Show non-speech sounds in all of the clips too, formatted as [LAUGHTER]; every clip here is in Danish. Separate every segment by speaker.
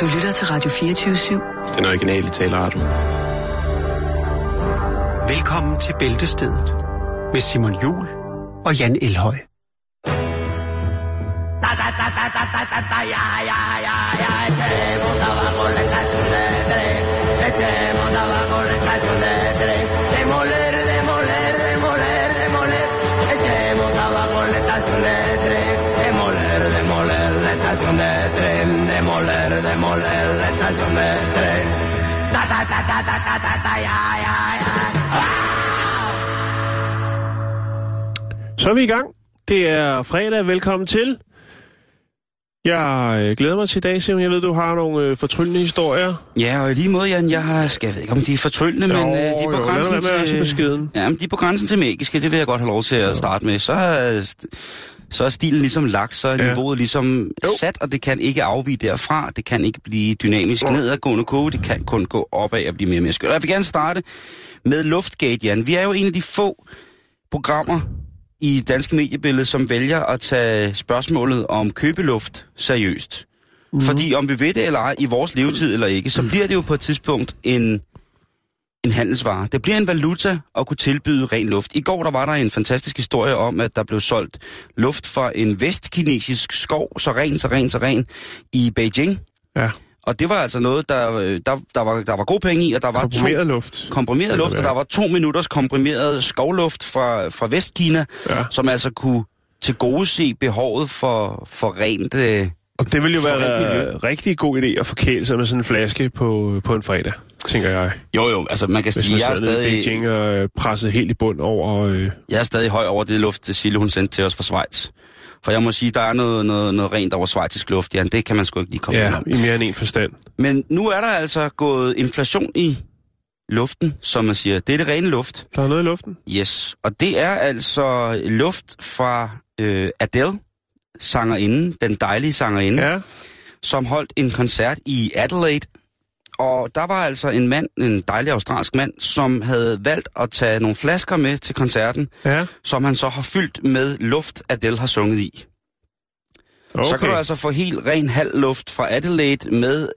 Speaker 1: Du lytter til Radio 24-7.
Speaker 2: Den originale taleradio.
Speaker 3: Velkommen til Bæltestedet med Simon Jul og Jan Elhøj.
Speaker 4: Da da da da da da da da ja ja ja ja echemos abajo la estación de tren echemos abajo la estación de tren demoler demoler demoler demoler echemos abajo la estación de tren démoler l'étage de tren. Ta ta ta ta ta ta ta ta ja ja ja.
Speaker 5: Så er vi i gang. Det er fredag. Velkommen til. Jeg øh, glæder mig til i dag, Simon. Jeg ved, du har nogle øh, fortryllende historier.
Speaker 6: Ja, og i lige måde, Jan, jeg har... Skal jeg ved ikke, om de er fortryllende, jo, men øh, de er på
Speaker 5: jo,
Speaker 6: grænsen til... Ja, men de er på grænsen til magiske. Det vil jeg godt have lov til at jo. starte med. Så øh, så er stilen ligesom lagt, så er
Speaker 5: Ja.
Speaker 6: niveauet ligesom
Speaker 5: Jo.
Speaker 6: sat, og det kan ikke afvige derfra. Det kan ikke blive dynamisk nedadgående kurve, det kan kun gå opad og blive mere og mere skørt. Jeg vil gerne starte med Luftgate, Jan. Vi er jo en af de få programmer i danske mediebillede, som vælger at tage spørgsmålet om købeluft seriøst. Mm. Fordi om vi ved det eller ej, i vores levetid eller ikke, så bliver det jo på et tidspunkt en, en handelsvare. Det bliver en valuta at kunne tilbyde ren luft. I går der var der en fantastisk historie om, at der blev solgt luft fra en vestkinesisk skov, så ren, så ren, så ren, i Beijing.
Speaker 5: Ja,
Speaker 6: Og det var altså noget, der, øh, der, der, var, der var god penge i, og der var to
Speaker 5: komprimeret luft.
Speaker 6: komprimeret luft, og der var to minutters komprimeret skovluft fra, fra Vestkina,
Speaker 5: Ja.
Speaker 6: som altså kunne til gode se behovet for, for rent... Øh,
Speaker 5: Og det ville jo være en rigtig god idé at forkæle sig med sådan en flaske på, på en fredag, tænker jeg.
Speaker 6: jo jo, altså man kan
Speaker 5: Hvis
Speaker 6: sige,
Speaker 5: man
Speaker 6: jeg er, stadig,
Speaker 5: Beijing og øh, presset helt i bund over... Øh,
Speaker 6: jeg er stadig høj over det luft, Sille hun sendte til os fra Schweiz. For jeg må sige, der er noget, noget, noget rent over schweizisk luft, ja, det kan man sgu ikke lige komme
Speaker 5: ja,
Speaker 6: om.
Speaker 5: i mere end en forstand.
Speaker 6: Men nu er der altså gået inflation i luften, som man siger. Det er det rene luft.
Speaker 5: Der er noget i luften.
Speaker 6: Yes, og det er altså luft fra øh, Adele, sangerinden, den dejlige sangerinde. Ja, som holdt en koncert i Adelaide. Og der var altså en mand, en dejlig australsk mand, som havde valgt at tage nogle flasker med til koncerten,
Speaker 5: ja.
Speaker 6: som han så har fyldt med luft, Adele har sunget i.
Speaker 5: Okay.
Speaker 6: Så kan du altså få helt ren halv luft fra Adelaide med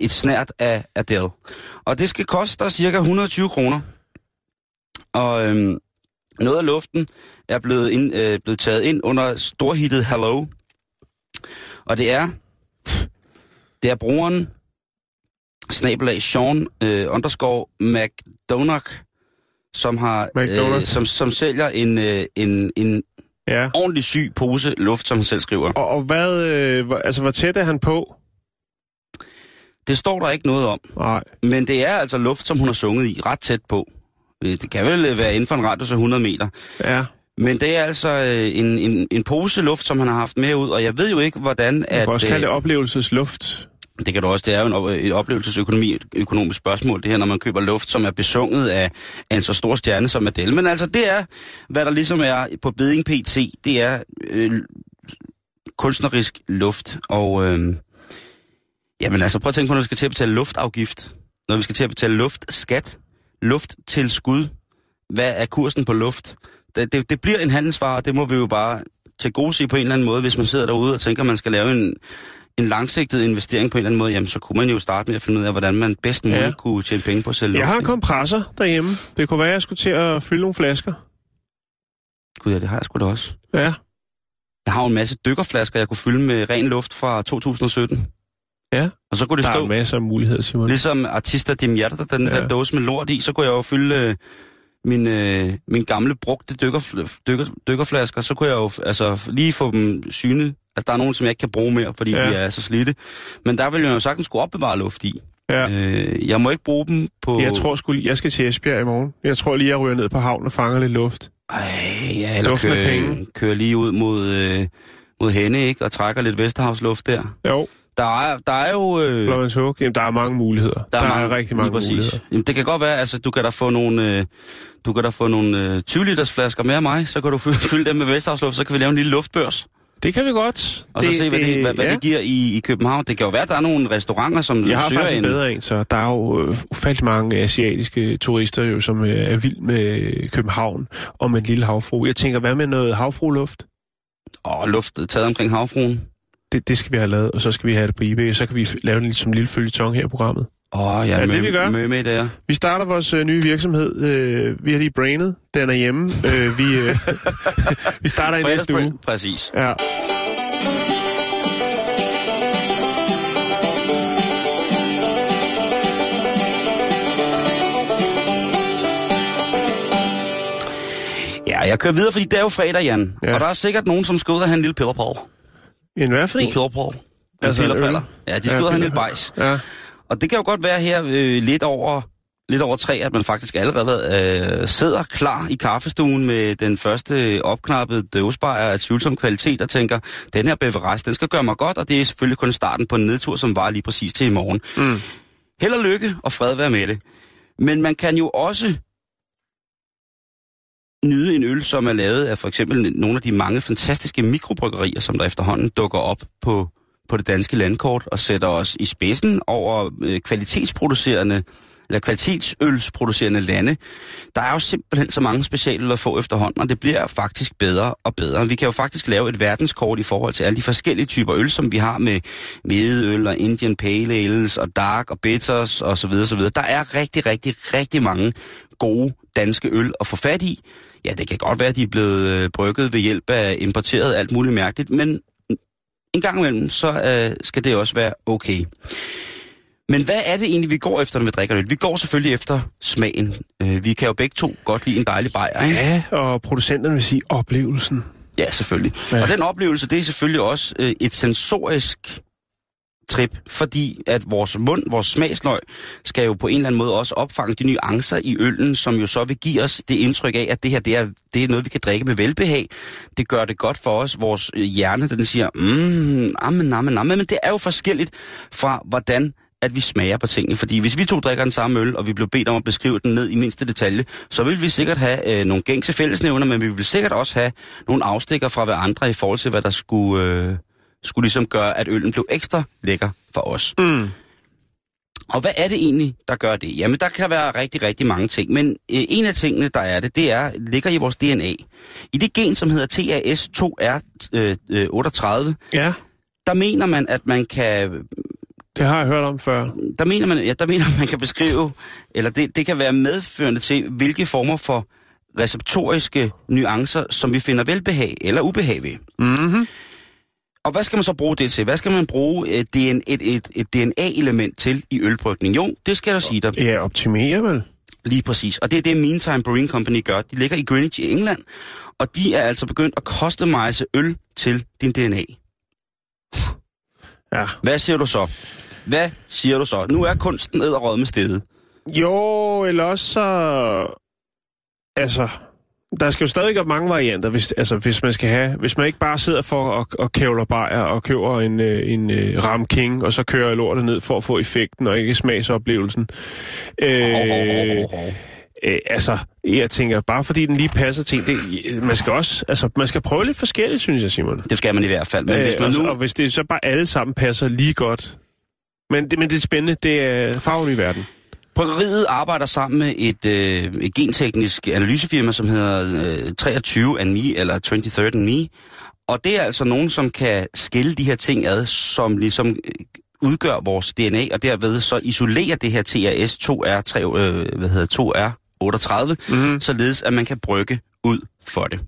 Speaker 6: et snært af Adele. Og det skal koste dig cirka 120 kroner. Og øhm, noget af luften er blevet, ind, øh, blevet taget ind under storhittet Hello. Og det er, det er brugeren, snabelag Sean øh, underscore McDonagh, som har, øh, som, som sælger en, øh, en, en
Speaker 5: Ja.
Speaker 6: ordentlig syg pose luft, som han selv skriver.
Speaker 5: Og, og hvad, øh, altså, hvor tæt er han på?
Speaker 6: Det står der ikke noget om,
Speaker 5: Nej.
Speaker 6: men det er altså luft, som hun har sunget i, ret tæt på. Øh, Det kan vel øh, være inden for en radius af 100 meter.
Speaker 5: Ja,
Speaker 6: Men det er altså øh, en, en, en pose luft, som han har haft med ud, og jeg ved jo ikke, hvordan...
Speaker 5: man
Speaker 6: At,
Speaker 5: kan også kalde det oplevelsesluft
Speaker 6: det kan du også, det er jo en, et oplevelsesøkonomi, et økonomisk spørgsmål, det her, når man køber luft, som er besunget af, af en så stor stjerne som Adele. Men altså, det er, hvad der ligesom er på Beding PT, det er øh, kunstnerisk luft, og øh, jamen altså, prøv at tænke på, når vi skal til at betale luftafgift, når vi skal til at betale luftskat, lufttilskud, hvad er kursen på luft? Det, det, det bliver en handelsvare, det må vi jo bare til gode se på en eller anden måde, hvis man sidder derude og tænker, at man skal lave en, en langsigtet investering på en eller anden måde, jamen så kunne man jo starte med at finde ud af, hvordan man bedst muligt
Speaker 5: Ja.
Speaker 6: kunne tjene penge på at sælge
Speaker 5: Jeg har en kompressor derhjemme. Det kunne være, at jeg skulle til at fylde nogle flasker.
Speaker 6: Gud ja, det har jeg sgu da også.
Speaker 5: Ja.
Speaker 6: Jeg har jo en masse dykkerflasker, jeg kunne fylde med ren luft fra 2017.
Speaker 5: Ja.
Speaker 6: Og så kunne det
Speaker 5: Der er
Speaker 6: stå,
Speaker 5: masser af muligheder, Simon.
Speaker 6: ligesom Artista de Mierda, den
Speaker 5: ja.
Speaker 6: der dåse med lort i, så kunne jeg jo fylde øh, min, øh, min gamle brugte dykker, dykker, dykkerflasker, så kunne jeg jo altså, lige få dem synet. Altså, der er nogen, som jeg ikke kan bruge mere, fordi
Speaker 5: Ja.
Speaker 6: de er så slidte. Men der vil jeg jo sagtens skulle opbevare luft i.
Speaker 5: Ja.
Speaker 6: Øh, jeg må ikke bruge dem på...
Speaker 5: Jeg tror sgu jeg skal til Esbjerg i morgen. Jeg tror lige, jeg ryger ned på havnen og fanger lidt luft.
Speaker 6: Ej, ja, eller
Speaker 5: Duften af
Speaker 6: kører, kører lige ud mod, øh, mod Henne, ikke? Og trækker lidt Vesterhavsluft der.
Speaker 5: Jo,
Speaker 6: Der er, der er jo... Øh,
Speaker 5: Florence Hook. Jamen, der er mange muligheder. Der, der er, er rigtig mange
Speaker 6: præcis.
Speaker 5: muligheder.
Speaker 6: Jamen, det kan godt være, altså, du kan da få nogle, øh, du kan da få nogle øh, 20 liters flasker med af mig, så kan du fylde, fylde dem med Vesterhavsluft, så kan vi lave en lille luftbørs.
Speaker 5: Det kan vi godt.
Speaker 6: Og det, så se, hvad det, hvad, hvad
Speaker 5: ja.
Speaker 6: det giver i, i København. Det kan jo være, at der er nogle restauranter, som
Speaker 5: Jeg har faktisk en bedre en, så der er jo øh, ufattelig mange asiatiske turister, jo, som øh, er vild med København og med en lille havfru. Jeg tænker, hvad med noget havfruluft?
Speaker 6: Og luft taget omkring havfruen.
Speaker 5: det, det skal vi have lavet, og så skal vi have det på eBay, og så kan vi lave en lille, som en lille følgetong her i programmet.
Speaker 6: Åh, oh, ja,
Speaker 5: Er det det, vi gør?
Speaker 6: Med, med der.
Speaker 5: Vi starter vores øh, nye virksomhed. Øh, vi har lige brainet. Den er hjemme. Øh, vi, øh, [LAUGHS] vi starter i næste uge.
Speaker 6: Præcis.
Speaker 5: Ja.
Speaker 6: Ja, jeg kører videre, fordi det er jo fredag, Jan.
Speaker 5: Ja.
Speaker 6: Ja. Og der er sikkert nogen, som skal ud og have en lille pillerpall.
Speaker 5: En hvad for
Speaker 6: En
Speaker 5: en?
Speaker 6: pillerpall. En
Speaker 5: Altså
Speaker 6: pillerpaller. Ja, de skal
Speaker 5: Ja,
Speaker 6: ud og have en lille bajs.
Speaker 5: Ja.
Speaker 6: Og det kan jo godt være her øh, lidt over lidt over tre, at man faktisk allerede øh, sidder klar i kaffestuen med den første opknappede døvsbejer af tvivlsom kvalitet og tænker, den her beverage, den skal gøre mig godt, og det er selvfølgelig kun starten på en nedtur, som var lige præcis til i morgen.
Speaker 5: Mm.
Speaker 6: Held og lykke, og fred være med det. Men man kan jo også nyde en øl, som er lavet af for eksempel nogle af de mange fantastiske mikrobryggerier, som der efterhånden dukker op på, på det danske landkort og sætter os i spidsen over øh, kvalitetsproducerende eller kvalitetsølsproducerende lande. Der er jo simpelthen så mange specialøl at få efterhånden, og det bliver faktisk bedre og bedre. Vi kan jo faktisk lave et verdenskort i forhold til alle de forskellige typer øl, som vi har med hvedeøl og Indian Pale Ales og Dark og Bitters og så videre, så videre. Der er rigtig, rigtig, rigtig mange gode danske øl at få fat i. Ja, det kan godt være, at de er blevet øh, brygget ved hjælp af importeret alt muligt mærkeligt, men en gang imellem, så øh, skal det også være okay. Men hvad er det egentlig, vi går efter, når vi drikker øl? Vi går selvfølgelig efter smagen. Øh, vi kan jo begge to godt lide en dejlig bajer, ikke?
Speaker 5: ja, og producenterne vil sige oplevelsen.
Speaker 6: Ja, selvfølgelig.
Speaker 5: Ja.
Speaker 6: Og den oplevelse, det er selvfølgelig også øh, et sensorisk trip, fordi at vores mund, vores smagsløg, skal jo på en eller anden måde også opfange de nuancer i øllen, som jo så vil give os det indtryk af, at det her, det er, det er noget, vi kan drikke med velbehag. Det gør det godt for os. Vores øh, hjerne, den siger, mm, amen, amen, amen, men det er jo forskelligt fra, hvordan at vi smager på tingene. Fordi hvis vi to drikker den samme øl, og vi blev bedt om at beskrive den ned i mindste detalje, så vil vi sikkert have øh, nogle gængse fællesnævner, men vi vil sikkert også have nogle afstikker fra hver andre i forhold til, hvad der skulle, øh, skulle ligesom gøre, at øllen blev ekstra lækker for os.
Speaker 5: Mm.
Speaker 6: Og hvad er det egentlig, der gør det? Jamen, der kan være rigtig, rigtig mange ting, men øh, en af tingene, der er det, det er, ligger i vores DNA. I det gen, som hedder TAS2R38,
Speaker 5: Ja,
Speaker 6: der mener man, at man kan
Speaker 5: det har jeg hørt om før.
Speaker 6: der mener man, ja, der mener man kan beskrive, eller det, det kan være medførende til, hvilke former for receptoriske nuancer, som vi finder velbehag eller ubehag ved.
Speaker 5: Mm-hmm.
Speaker 6: Og hvad skal man så bruge det til? Hvad skal man bruge et, et, et, et, et DNA-element til i ølbrygning? Jo, det skal jeg sige dig.
Speaker 5: Ja, optimere vel.
Speaker 6: Lige præcis. Og det er det, Meantime Brewing Company gør. De ligger i Greenwich i England, og de er altså begyndt at customize øl til din DNA.
Speaker 5: Ja.
Speaker 6: Hvad siger du så? Hvad siger du så? Nu er kunsten æderrød med stedet.
Speaker 5: Jo, eller også så... Altså, der skal jo stadig være mange varianter, hvis, altså, hvis man skal have... Hvis man ikke bare sidder for og, og kævler bajer og køber en, øh, en øh, Ram King, og så kører lortet ned for at få effekten og ikke smagsoplevelsen. Øh, øh, altså, jeg tænker, bare fordi den lige passer til... Det, man skal også... Altså, man skal prøve lidt forskelligt, synes jeg, Simon.
Speaker 6: Det skal man i hvert fald. Men
Speaker 5: Øh,
Speaker 6: hvis man
Speaker 5: og,
Speaker 6: nu...
Speaker 5: og hvis det så bare alle sammen passer lige godt... Men det, men det er spændende. Det er farven i verden.
Speaker 6: Bryggeriet arbejder sammen med et, øh, et genteknisk analysefirma, som hedder øh, 23 and Me, eller 23 and Me. Og det er altså nogen, som kan skille de her ting ad, som ligesom øh, udgør vores DNA, og derved så isolere det her TRS-2R, øh, hvad hedder 2R38,
Speaker 5: Mm-hmm.
Speaker 6: således at man kan brygge ud for det.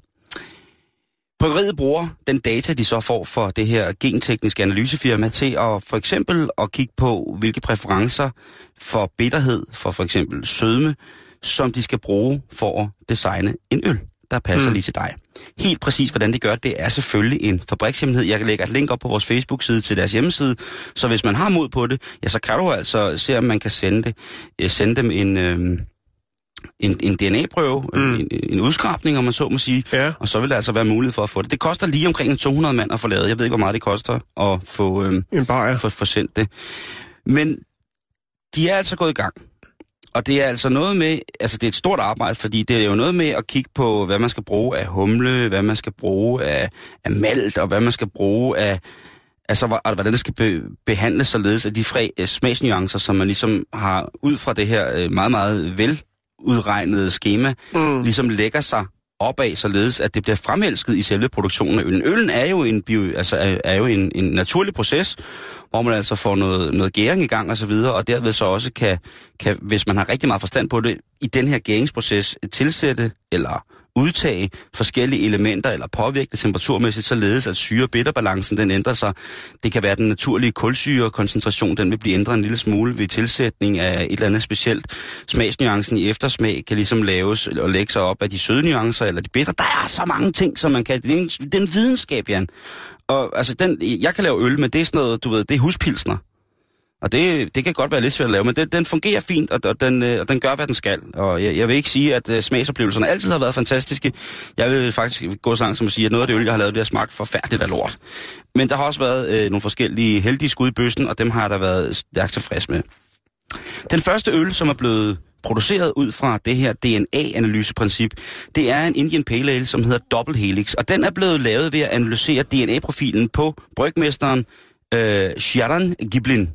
Speaker 6: Bryggeriet bruger den data, de så får for det her gentekniske analysefirma til at for eksempel at kigge på, hvilke præferencer for bitterhed, for for eksempel sødme, som de skal bruge for at designe en øl, der passer
Speaker 5: Mm.
Speaker 6: lige til dig. Helt præcis, hvordan de gør det, er selvfølgelig en fabrikshemmelighed. Jeg kan lægge et link op på vores Facebook-side til deres hjemmeside, så hvis man har mod på det, ja, så kan du altså se, om man kan sende, det, øh, sende dem en, øh, en, en DNA-prøve,
Speaker 5: Mm.
Speaker 6: en, en udskrabning, om man så må sige,
Speaker 5: Ja.
Speaker 6: og så vil der altså være mulighed for at få det. Det koster lige omkring en 200 mand at få lavet. Jeg ved ikke, hvor meget det koster at få, øh,
Speaker 5: En bajer.
Speaker 6: få, få sendt det. Men de er altså gået i gang. Og det er altså noget med, altså det er et stort arbejde, fordi det er jo noget med at kigge på, hvad man skal bruge af humle, hvad man skal bruge af, af malt, og hvad man skal bruge af, altså hvordan det skal be, behandles således, at de fre, øh, smagsnuancer, som man ligesom har ud fra det her øh, meget, meget veludregnede schema,
Speaker 5: Mm.
Speaker 6: ligesom lægger sig opad, således at det bliver fremelsket i selve produktionen af øllen. Øllen er jo en, bio, altså er, er jo en, en naturlig proces, hvor man altså får noget, noget gæring i gang og så videre, og derved så også kan, kan, hvis man har rigtig meget forstand på det, i den her gæringsproces tilsætte eller udtage forskellige elementer eller påvirke det temperaturmæssigt, således at syre- bitterbalancen den ændrer sig. Det kan være, den naturlige kulsyrekoncentration den vil blive ændret en lille smule ved tilsætning af et eller andet specielt. Smagsnuancen i eftersmag kan ligesom laves og lægge sig op af de søde nuancer eller de bitre. Der er så mange ting, som man kan... Det er en, det er en videnskab, Jan. Og altså, den, jeg kan lave øl, men det er sådan noget, du ved, det er huspilsner. Og det, det kan godt være lidt svært at lave, men den, den fungerer fint, og, og, den, øh, og den gør, hvad den skal. Og jeg, jeg vil ikke sige, at øh, uh, smagsoplevelserne altid har været fantastiske. Jeg vil faktisk gå så langt som at sige, at noget af det øl, jeg har lavet, det har smagt forfærdeligt af lort. Men der har også været øh, nogle forskellige heldige skud i bøssen, og dem har jeg da været stærkt tilfreds med. Den første øl, som er blevet produceret ud fra det her DNA-analyseprincip, det er en Indian Pale Ale, som hedder Double Helix, og den er blevet lavet ved at analysere DNA-profilen på brygmesteren øh, Sharon Giblin.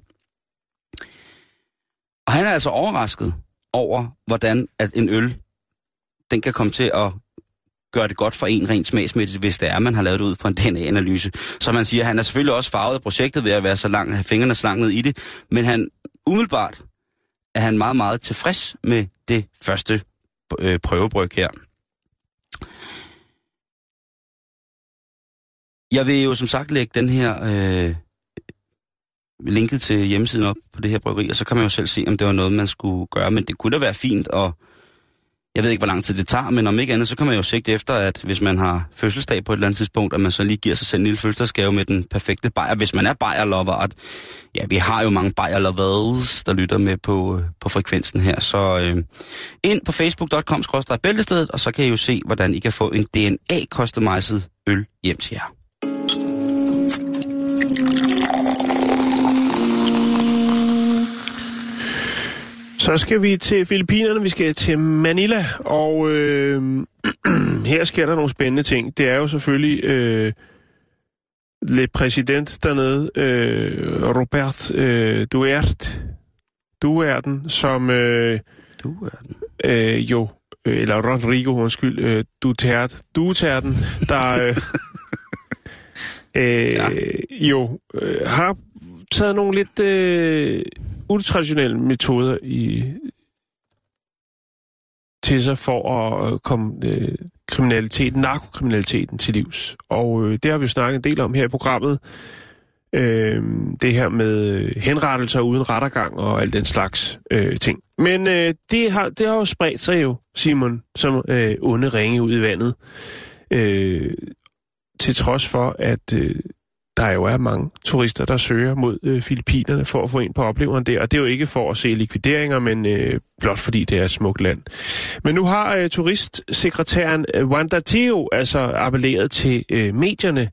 Speaker 6: Og han er altså overrasket over, hvordan at en øl, den kan komme til at gøre det godt for en rent smagsmæssigt, hvis det er, man har lavet det ud fra en DNA-analyse. Så man siger, han er selvfølgelig også farvet af projektet ved at være så lang, have fingrene slanget i det, men han umiddelbart er han meget, meget tilfreds med det første øh, prøvebryg her. Jeg vil jo som sagt lægge den her øh, linket til hjemmesiden op på det her bryggeri, og så kan man jo selv se, om det var noget, man skulle gøre. Men det kunne da være fint, og jeg ved ikke, hvor lang tid det tager, men om ikke andet, så kan man jo sigte efter, at hvis man har fødselsdag på et eller andet tidspunkt, at man så lige giver sig selv en lille fødselsdagsgave med den perfekte bajer. Hvis man er bajerlover, at ja, vi har jo mange bajerlovers, der lytter med på, øh, på frekvensen her. Så øh, ind på facebook.com bæltestedet, og så kan I jo se, hvordan I kan få en DNA-customized øl hjem til jer.
Speaker 5: Så skal vi til Filippinerne, vi skal til Manila, og øh, [CLEARS THROAT] her sker der nogle spændende ting. Det er jo selvfølgelig øh, le præsident dernede, øh, Robert øh, Duerte, Duerten, som øh,
Speaker 6: Duerten.
Speaker 5: øh, jo, øh, eller Rodrigo, undskyld, øh, Duterte, Duterten, der øh, [LAUGHS] øh, ja. jo øh, har taget nogle lidt øh, utraditionelle metoder i til sig for at øh, komme øh, kriminaliteten, narkokriminaliteten til livs. Og øh, det har vi jo snakket en del om her i programmet. Øh, det her med henrettelser uden rettergang og alt den slags øh, ting. Men øh, det, har, det har jo spredt sig jo, Simon, som øh, onde ringe ud i vandet. Øh, til trods for, at øh, der jo er mange turister, der søger mod øh, Filippinerne for at få ind på opleveren der. Og det er jo ikke for at se likvideringer, men øh, blot fordi det er et smukt land. Men nu har øh, turistsekretæren øh, Wanda Theo altså appelleret til øh, medierne,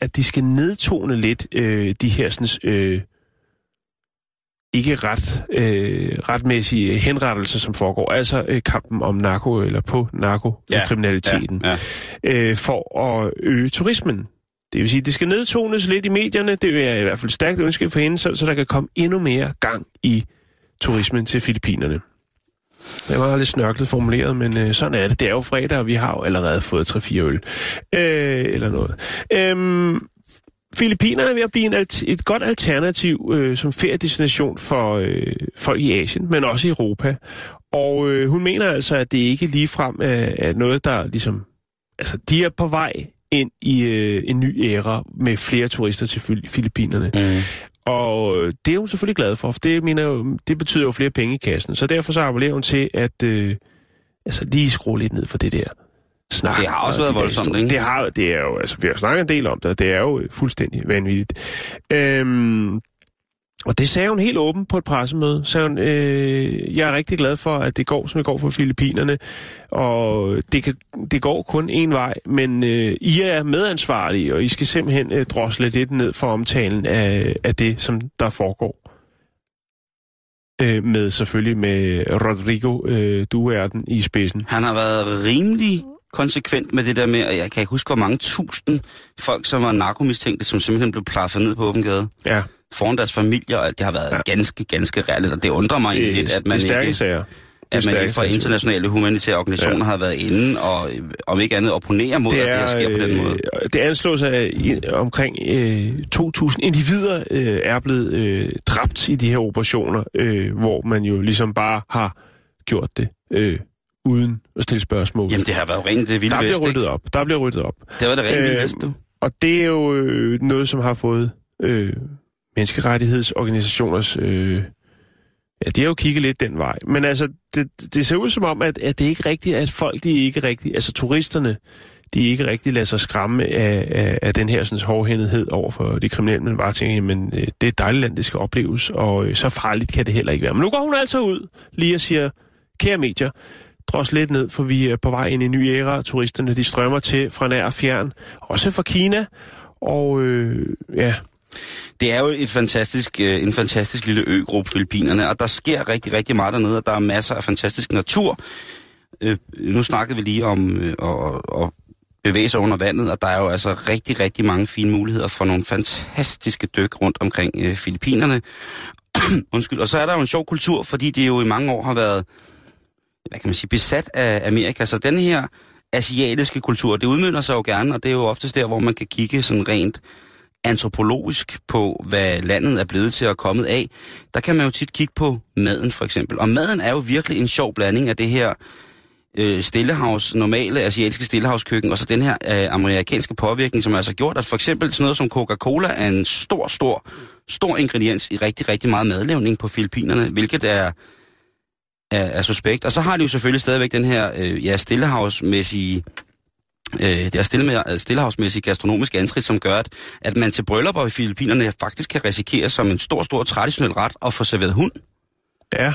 Speaker 5: at de skal nedtone lidt øh, de her sådan, øh, ikke ret, øh, retmæssige henrettelser, som foregår. Altså øh, kampen om narko eller på narkokriminaliteten. Ja, ja, ja. Øh, for at øge turismen det vil sige, det skal nedtones lidt i medierne. Det er i hvert fald stærkt ønske for hende, så, så der kan komme endnu mere gang i turismen til Filippinerne. Det var lidt snørklet formuleret, men øh, sådan er det. Det er jo fredag, og vi har jo allerede fået 3-4 øl. Øh, eller noget. Øhm, Filippinerne er ved at blive en alt- et godt alternativ øh, som feriedestination for øh, folk i Asien, men også i Europa. Og øh, hun mener altså, at det ikke ligefrem er, er noget, der ligesom... Altså, de er på vej ind i øh, en ny æra med flere turister til Filippinerne. Mm. Og det er hun selvfølgelig glad for, for det, mener jo, det betyder jo flere penge i kassen. Så derfor så appellerer hun til at øh, altså lige skrue lidt ned for det der snak.
Speaker 6: Det har også været voldsomt, ikke?
Speaker 5: Det, har, det er jo, altså vi har snakket en del om det, og det er jo fuldstændig vanvittigt. Øhm, og det sagde hun helt åbent på et pressemøde. Så hun, øh, jeg er rigtig glad for, at det går, som det går for Filippinerne. Og det, kan, det går kun en vej, men øh, I er medansvarlige, og I skal simpelthen øh, drosle lidt ned for omtalen af, af det, som der foregår. Øh, med selvfølgelig med Rodrigo øh, Duerten i spidsen.
Speaker 6: Han har været rimelig konsekvent med det der med, og jeg kan ikke huske, hvor mange tusind folk, som var narkomistænkte, som simpelthen blev plaffet ned på åben gade.
Speaker 5: Ja
Speaker 6: foran deres familier, og det har været ja. ganske, ganske reelt, og det undrer mig egentlig lidt, at man
Speaker 5: det
Speaker 6: ikke...
Speaker 5: sager.
Speaker 6: at man
Speaker 5: stærkt
Speaker 6: fra internationale humanitære organisationer ja. har været inde og, om ikke andet, opponerer mod, det er, at det her sker på den måde.
Speaker 5: Øh, det anslås, at omkring øh, 2.000 individer øh, er blevet øh, dræbt i de her operationer, øh, hvor man jo ligesom bare har gjort det øh, uden at stille spørgsmål.
Speaker 6: Jamen, det har været rent det vilde
Speaker 5: der bliver ryddet
Speaker 6: ikke?
Speaker 5: op. Der bliver ryddet op.
Speaker 6: Det var det rent vilde
Speaker 5: Øh,
Speaker 6: vest, du.
Speaker 5: Og det er jo øh, noget, som har fået øh, menneskerettighedsorganisationers... Øh, ja, de har jo kigget lidt den vej. Men altså, det, det ser ud som om, at, at det er ikke rigtigt, at folk, de er ikke rigtigt... Altså, turisterne, de ikke rigtig lader sig skræmme af, af, af den her sådan, hårdhændethed over for de kriminelle, men bare tænker, men øh, det er et dejligt land, det skal opleves, og øh, så farligt kan det heller ikke være. Men nu går hun altså ud lige og siger, kære medier, dros lidt ned, for vi er på vej ind i en ny æra. Turisterne, de strømmer til fra nær og fjern, også fra Kina, og øh, ja,
Speaker 6: det er jo et fantastisk, øh, en fantastisk lille øgruppe, Filippinerne, og der sker rigtig, rigtig meget dernede, og der er masser af fantastisk natur. Øh, nu snakkede vi lige om øh, at, at bevæge sig under vandet, og der er jo altså rigtig, rigtig mange fine muligheder for nogle fantastiske dyk rundt omkring øh, Filippinerne. [CLEARS THROAT] Undskyld. Og så er der jo en sjov kultur, fordi det jo i mange år har været, hvad kan man sige, besat af Amerika. Så den her asiatiske kultur, det udmynder sig jo gerne, og det er jo oftest der, hvor man kan kigge sådan rent antropologisk på, hvad landet er blevet til at kommet af, der kan man jo tit kigge på maden for eksempel. Og maden er jo virkelig en sjov blanding af det her øh, stillehavs, normale asiatiske stillehavskøkken, og så den her øh, amerikanske påvirkning, som altså gjort, at for eksempel sådan noget som Coca-Cola er en stor, stor, stor ingrediens i rigtig, rigtig meget madlavning på Filippinerne, hvilket er, er, er suspekt. Og så har de jo selvfølgelig stadigvæk den her øh, ja, stillehavsmæssige øh, det er stille, stillehavsmæssig gastronomisk antrit, som gør, at, at man til bryllupper i Filippinerne faktisk kan risikere som en stor, stor traditionel ret at få serveret hund.
Speaker 5: ja,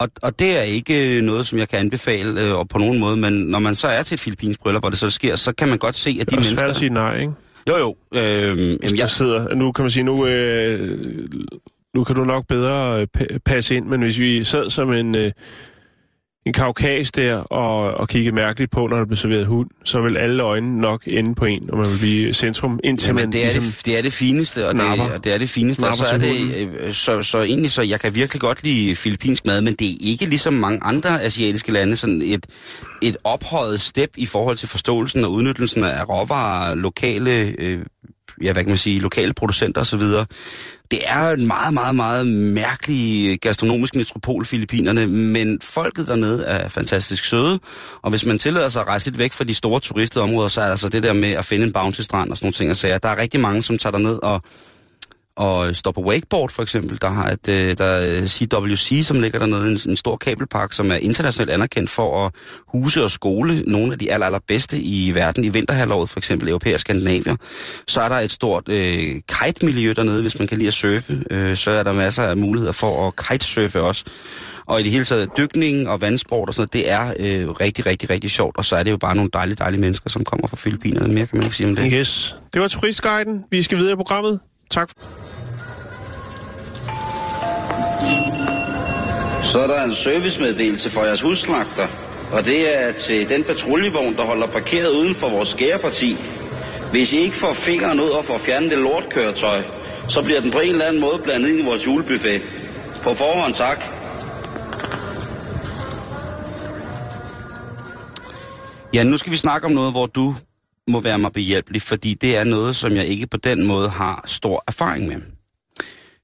Speaker 6: Og, og det er ikke øh, noget, som jeg kan anbefale øh, og på nogen måde, men når man så er til et filippinsk bryllup, og det så sker, så kan man godt se, at de
Speaker 5: det er
Speaker 6: mennesker...
Speaker 5: svært at sige nej, ikke?
Speaker 6: Jo, jo. Øh,
Speaker 5: Hvis
Speaker 6: jeg,
Speaker 5: sidder, nu kan man sige, nu, øh, nu kan du nok bedre øh, pa- passe ind, men hvis vi sad som en, øh, en kaukas der og, og kiggede mærkeligt på, når der blev serveret hund, så vil alle øjne nok ende på en, og man vil blive centrum, indtil man
Speaker 6: Jamen, det, er
Speaker 5: ligesom...
Speaker 6: det, det er det fineste, og det,
Speaker 5: napper.
Speaker 6: og det er det fineste. Og så, er det, øh, så, så egentlig, så jeg kan virkelig godt lide filippinsk mad, men det er ikke ligesom mange andre asiatiske lande, sådan et, et ophøjet step i forhold til forståelsen og udnyttelsen af råvarer, lokale, øh, ja, hvad kan man sige, lokale producenter osv. Det er en meget, meget, meget mærkelig gastronomisk metropol, Filippinerne, men folket dernede er fantastisk søde, og hvis man tillader sig at rejse lidt væk fra de store turistområder, så er der altså det der med at finde en bounty-strand og sådan nogle ting at sager. Der er rigtig mange, som tager derned og, og står på wakeboard for eksempel. Der har et, øh, der er CWC, som ligger dernede, en, en stor kabelpark, som er internationalt anerkendt for at huse og skole nogle af de aller, allerbedste i verden i vinterhalvåret, for eksempel europæer og skandinavier. Så er der et stort øh, kite-miljø dernede, hvis man kan lide at surfe. Øh, så er der masser af muligheder for at kitesurfe også. Og i det hele taget, dykning og vandsport og sådan noget, det er øh, rigtig, rigtig, rigtig sjovt. Og så er det jo bare nogle dejlige, dejlige mennesker, som kommer fra Filippinerne. Mere kan man ikke sige om det.
Speaker 5: Yes. Det var Turistguiden. Vi skal videre i programmet. Tak.
Speaker 6: Så er der en servicemeddelelse for jeres husslagter, og det er til den patruljevogn, der holder parkeret uden for vores skæreparti. Hvis I ikke får fingeren ud og får fjernet det lortkøretøj, så bliver den på en eller anden måde blandet ind i vores julebuffet. På forhånd tak. Ja, nu skal vi snakke om noget, hvor du må være mig behjælpelig, fordi det er noget, som jeg ikke på den måde har stor erfaring med.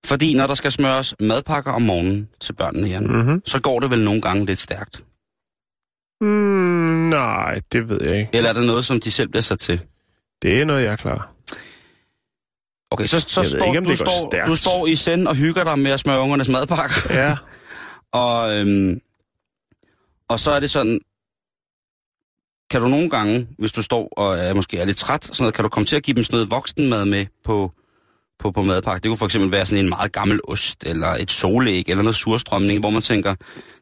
Speaker 6: Fordi når der skal smøres madpakker om morgenen til børnene, Jan,
Speaker 5: Mhm.
Speaker 6: så går det vel nogle gange lidt stærkt.
Speaker 5: Mm, nej, det ved jeg ikke.
Speaker 6: Eller er det noget, som de selv bliver sat til?
Speaker 5: Det er noget, jeg er klar.
Speaker 6: Okay, så, så
Speaker 5: Jeg
Speaker 6: står,
Speaker 5: ikke,
Speaker 6: du, står,
Speaker 5: stærkt.
Speaker 6: du står i send og hygger dig med at smøre ungernes madpakker.
Speaker 5: Ja. [LAUGHS]
Speaker 6: Og, øhm, og så er det sådan, kan du nogle gange, hvis du står og er måske er lidt træt, sådan noget, kan du komme til at give dem sådan noget voksenmad med på, på, på madpakke. Det kunne for eksempel være sådan en meget gammel ost, eller et solæg, eller noget surstrømning, hvor man tænker,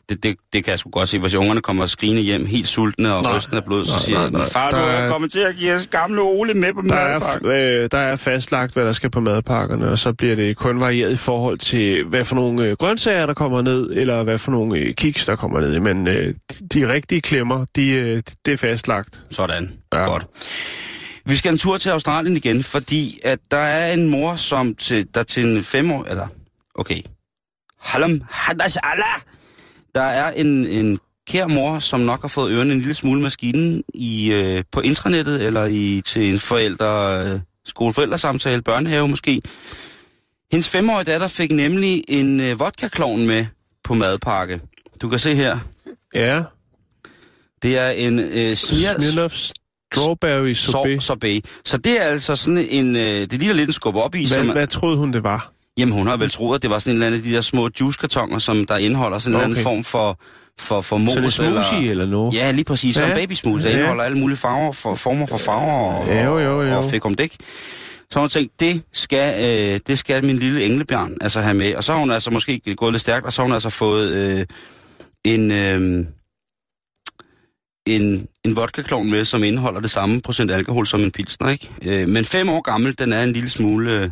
Speaker 6: det, det, det kan jeg sgu godt se, hvis ungerne kommer skrigende hjem, helt sultne, og
Speaker 5: Nej.
Speaker 6: rysten er blod, så
Speaker 5: Nej,
Speaker 6: siger
Speaker 5: nej, nej.
Speaker 6: far, du er
Speaker 5: er-
Speaker 6: kommet til at give os gamle Ole med på
Speaker 5: Der er,
Speaker 6: madpakke.
Speaker 5: øh, der er fastlagt, hvad der skal på madpakkerne, og så bliver det kun varieret i forhold til, hvad for nogle øh, grøntsager, der kommer ned, eller hvad for nogle øh, kiks, der kommer ned. Men øh, de, rigtige klemmer, de, øh, det er fastlagt.
Speaker 6: Sådan.
Speaker 5: Ja.
Speaker 6: Godt. Vi skal en tur til Australien igen, fordi at der er en mor, som til, der til en fem år... Eller, okay. Halam Hadas Allah. Der er en, en kær mor, som nok har fået ørerne en lille smule maskinen i, øh, på intranettet, eller i, til en forældre, øh, skoleforældresamtale, børnehave måske. Hendes femårige datter fik nemlig en øh, vodka med på madpakke. Du kan se her.
Speaker 5: Ja.
Speaker 6: Det er en øh, Smirnoff
Speaker 5: Smirnoff Strawberry sorbet.
Speaker 6: sorbet. Så det er altså sådan en, øh, det ligner lidt en skub op i.
Speaker 5: Hvad,
Speaker 6: Som,
Speaker 5: hvad troede hun, det var?
Speaker 6: Jamen hun har vel troet, at det var sådan en eller anden af de der små juicekartoner, som der indeholder sådan en
Speaker 5: Okay.
Speaker 6: eller anden form for, for, for mos.
Speaker 5: Så det er smoothie eller noget?
Speaker 6: Ja, lige præcis. Som
Speaker 5: Ja.
Speaker 6: ja. baby smoothie. Der
Speaker 5: Ja.
Speaker 6: indeholder alle mulige farver, for, former for farver og,
Speaker 5: Jo, jo, jo.
Speaker 6: og fik om dæk. Så har hun tænkt, det skal, øh, det skal min lille englebjørn altså have med. Og så har hun altså måske gået lidt stærkt, og så har hun altså fået øh, en, øh, en, en vodka med, som indeholder det samme procent alkohol som en pilsner, ikke? Øh, men fem år gammel, den er en lille smule... Øh,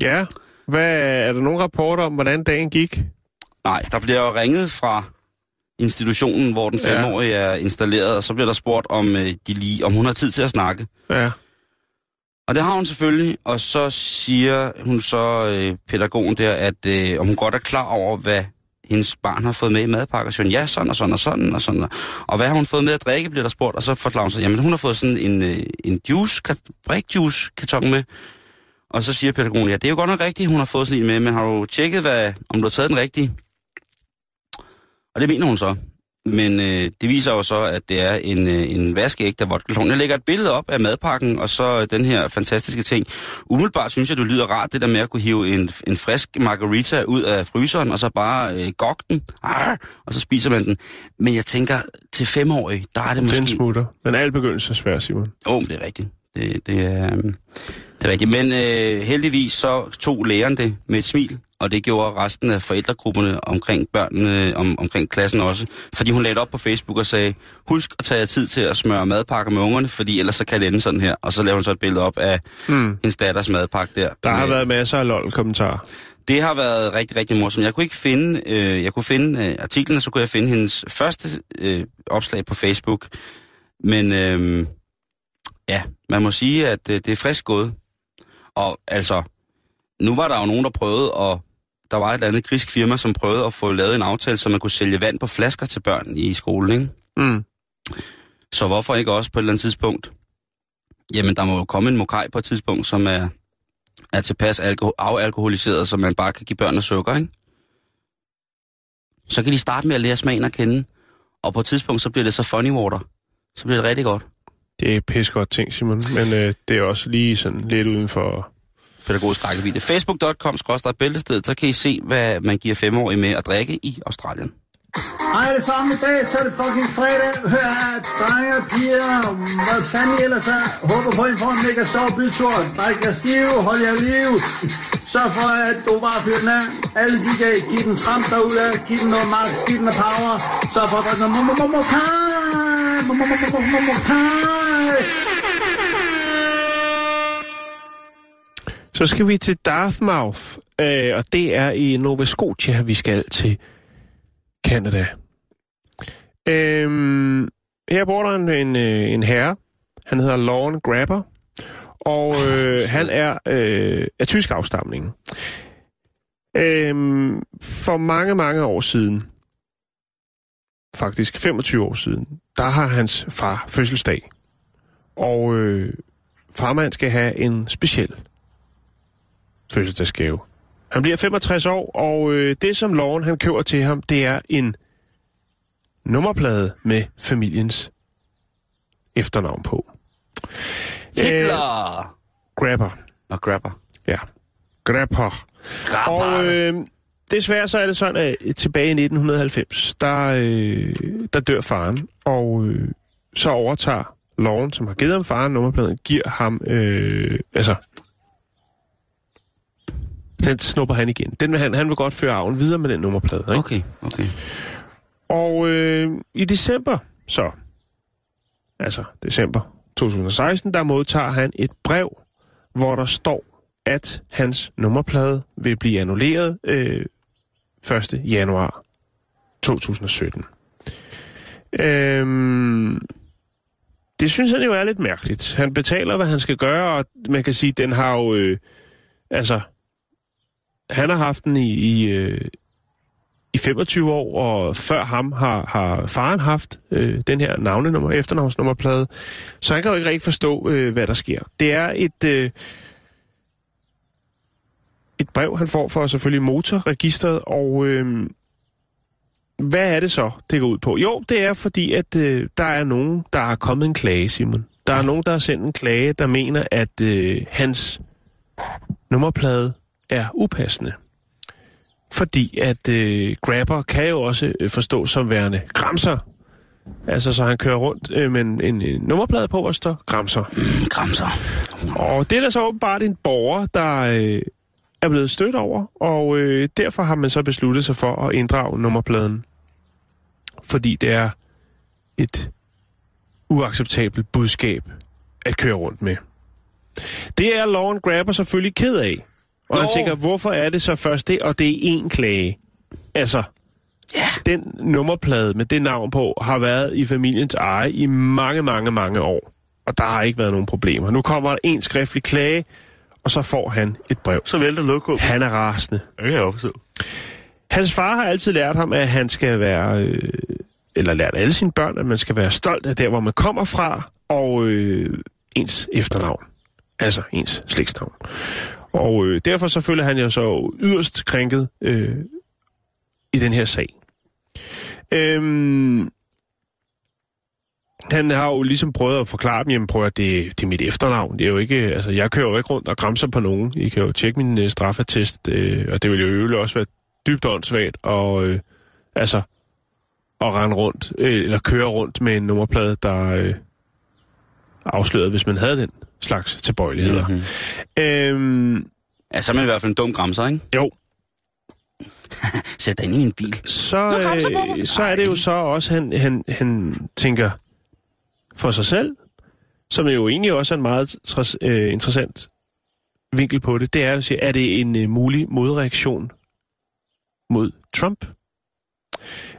Speaker 5: Ja. Hvad, er der nogen rapporter om, hvordan dagen gik?
Speaker 6: nej, der bliver jo ringet fra institutionen, hvor den
Speaker 5: Ja.
Speaker 6: femårige er installeret, og så bliver der spurgt, om, øh, de lige, om hun har tid til at snakke.
Speaker 5: Ja.
Speaker 6: Og det har hun selvfølgelig, og så siger hun så, øh, pædagogen der, at øh, om hun godt er klar over, hvad hendes barn har fået med i madpakker. Så hun, ja, sådan og sådan og sådan og sådan. Og hvad har hun fået med at drikke, bliver der spurgt. Og så forklarer hun sig, jamen hun har fået sådan en, øh, en juice, brik-juice karton med. Og så siger pædagogen, ja, det er jo godt nok rigtigt, hun har fået sådan en med, men har du tjekket, hvad, om du har taget den rigtige? Og det mener hun så. Men øh, det viser jo så, at det er en, øh, en vaskeægte vodka Jeg lægger et billede op af madpakken, og så den her fantastiske ting. Umiddelbart synes jeg, det lyder rart, det der med at kunne hive en, en frisk margarita ud af fryseren, og så bare øh, gokke den, Arr, og så spiser man den. Men jeg tænker, til femårige, der er det måske...
Speaker 5: Den smutter. Men alt begyndelse er svært, Simon.
Speaker 6: Åh, oh, det er rigtigt. Det, det, er, øhm, det er rigtigt. Men øh, heldigvis så tog læreren det med et smil, og det gjorde resten af forældregrupperne omkring børnene, om, omkring klassen også. Fordi hun lagde det op på Facebook og sagde, husk at tage tid til at smøre madpakker med ungerne, fordi ellers så kan det ende sådan her. Og så lavede hun så et billede op af
Speaker 5: Mm.
Speaker 6: hendes datters madpakke der.
Speaker 5: Der har
Speaker 6: Med-
Speaker 5: været masser af lol-kommentarer.
Speaker 6: det har været rigtig, rigtig morsomt. Jeg kunne ikke finde, øh, jeg kunne finde øh, artiklen, og så kunne jeg finde hendes første øh, opslag på Facebook. Men øh, ja, man må sige, at øh, det er frisk gået. Og altså, nu var der jo nogen, der prøvede, og der var et eller andet grisk firma, som prøvede at få lavet en aftale, så man kunne sælge vand på flasker til børn i skolen, ikke?
Speaker 5: Mm.
Speaker 6: Så hvorfor ikke også på et eller andet tidspunkt? Jamen, der må jo komme en mokaj på et tidspunkt, som er, er tilpas alkohol, avalkoholiseret, så man bare kan give børnene sukker, ikke? Så kan de starte med at lære smagen at kende, og på et tidspunkt, så bliver det så funny water. Så bliver det rigtig godt.
Speaker 5: Det er pis godt ting, Simon. Men øh, det er også lige sådan lidt uden for...
Speaker 6: Pædagogisk rækkevidde. Facebook.com bæltested, så kan I se, hvad man giver femårige med at drikke i Australien.
Speaker 2: Hej alle sammen, i dag så er det fucking fredag. Hør her, drenge og piger, hvad fanden I ellers er. Håber på, at I får en mega sjov bytur. Drik jer skive, hold jer liv. Sørg for, at du bare fyrer den af. Alle de kan giv den tramp derude, giv den noget max, giv den noget power. Sørg for at drikke noget momo momo kai. Momo momo momo momo kai.
Speaker 5: Så skal vi til Dartmouth, øh, og det er i Nova Scotia, vi skal til Canada. Øhm, her bor der en, en, øh, en herre, han hedder Lauren Grabber, og øh, [LAUGHS] han er øh, af tysk afstamning. Øhm, for mange, mange år siden, faktisk 25 år siden, der har hans far fødselsdag. Og øh, farmand skal have en speciel fødselsdagsgave. Han bliver 65 år, og øh, det som loven han køber til ham, det er en nummerplade med familiens efternavn på.
Speaker 6: Hitler!
Speaker 5: Øh, Grabber.
Speaker 6: Og grabber.
Speaker 5: Ja. Grabber.
Speaker 6: Grabber.
Speaker 5: Og øh, desværre så er det sådan, at tilbage i 1990, der, øh, der dør faren, og øh, så overtager loven, som har givet ham faren nummerpladen, giver ham, øh, altså, den snupper han igen. Den vil han, han vil godt føre arven videre med den nummerplade. Ikke?
Speaker 6: Okay, okay.
Speaker 5: Og øh, i december, så, altså december 2016, der modtager han et brev, hvor der står, at hans nummerplade vil blive annulleret øh, 1. januar 2017. Øhm, det synes han jo er lidt mærkeligt. Han betaler, hvad han skal gøre, og man kan sige, den har jo... Øh, altså, han har haft den i, i, øh, i 25 år, og før ham har, har faren haft øh, den her navnenummer, efternavnsnummerplade, så han kan jo ikke rigtig forstå, øh, hvad der sker. Det er et... Øh, et brev, han får for selvfølgelig motorregistret, og øh, hvad er det så, det går ud på? Jo, det er fordi, at øh, der er nogen, der har kommet en klage, Simon. Der er nogen, der har sendt en klage, der mener, at øh, hans nummerplade er upassende. Fordi at øh, grabber kan jo også øh, forstå som værende gramser. Altså, så han kører rundt øh, med en, en, en nummerplade på, og står gramser.
Speaker 6: Mm, [CLEARS THROAT] Gramser.
Speaker 5: Og det er der så åbenbart en borger, der øh, er blevet stødt over, og øh, derfor har man så besluttet sig for at inddrage nummerpladen. Fordi det er et uacceptabelt budskab at køre rundt med. Det er Lauren Grabber selvfølgelig ked af. Og han
Speaker 6: Nå.
Speaker 5: tænker, hvorfor er det så først det, og det er én klage? Altså, ja. den nummerplade med det navn på har været i familiens eje i mange, mange, mange år. Og der har ikke været nogen problemer. Nu kommer der en skriftlig klage, og så får han et brev.
Speaker 6: Så vælter lokum.
Speaker 5: Han er rasende.
Speaker 6: Det kan jeg også
Speaker 5: Hans far har altid lært ham, at han skal være, øh, eller lært alle sine børn, at man skal være stolt af der, hvor man kommer fra, og øh, ens efternavn. Altså ens slægtsnavn. Og øh, derfor så føler han jo så yderst krænket øh, i den her sag. Øhm, han har jo ligesom prøvet at forklare dem, jamen prøv at det, det er mit efternavn. Det er jo ikke, øh, altså jeg kører jo ikke rundt og græmser på nogen. I kan jo tjekke min øh, straffatest, øh, og det vil jo øvrigt også være dybt åndssvagt, og øh, altså at rende rundt, øh, eller køre rundt med en nummerplade, der øh, afslørede, hvis man havde den slags tilbøjeligheder. Mm-hmm. Øhm,
Speaker 6: Ja, så er man i hvert fald en dum gramser, ikke?
Speaker 5: jo, [LAUGHS]
Speaker 6: Sæt dig ind i en bil.
Speaker 5: så,
Speaker 6: græmser på mig.
Speaker 5: øh, så er det jo så også, han, han, han tænker for sig selv, som jo egentlig også er en meget træs, øh, interessant vinkel på det, det er at sige, er det en øh, mulig modreaktion mod Trump?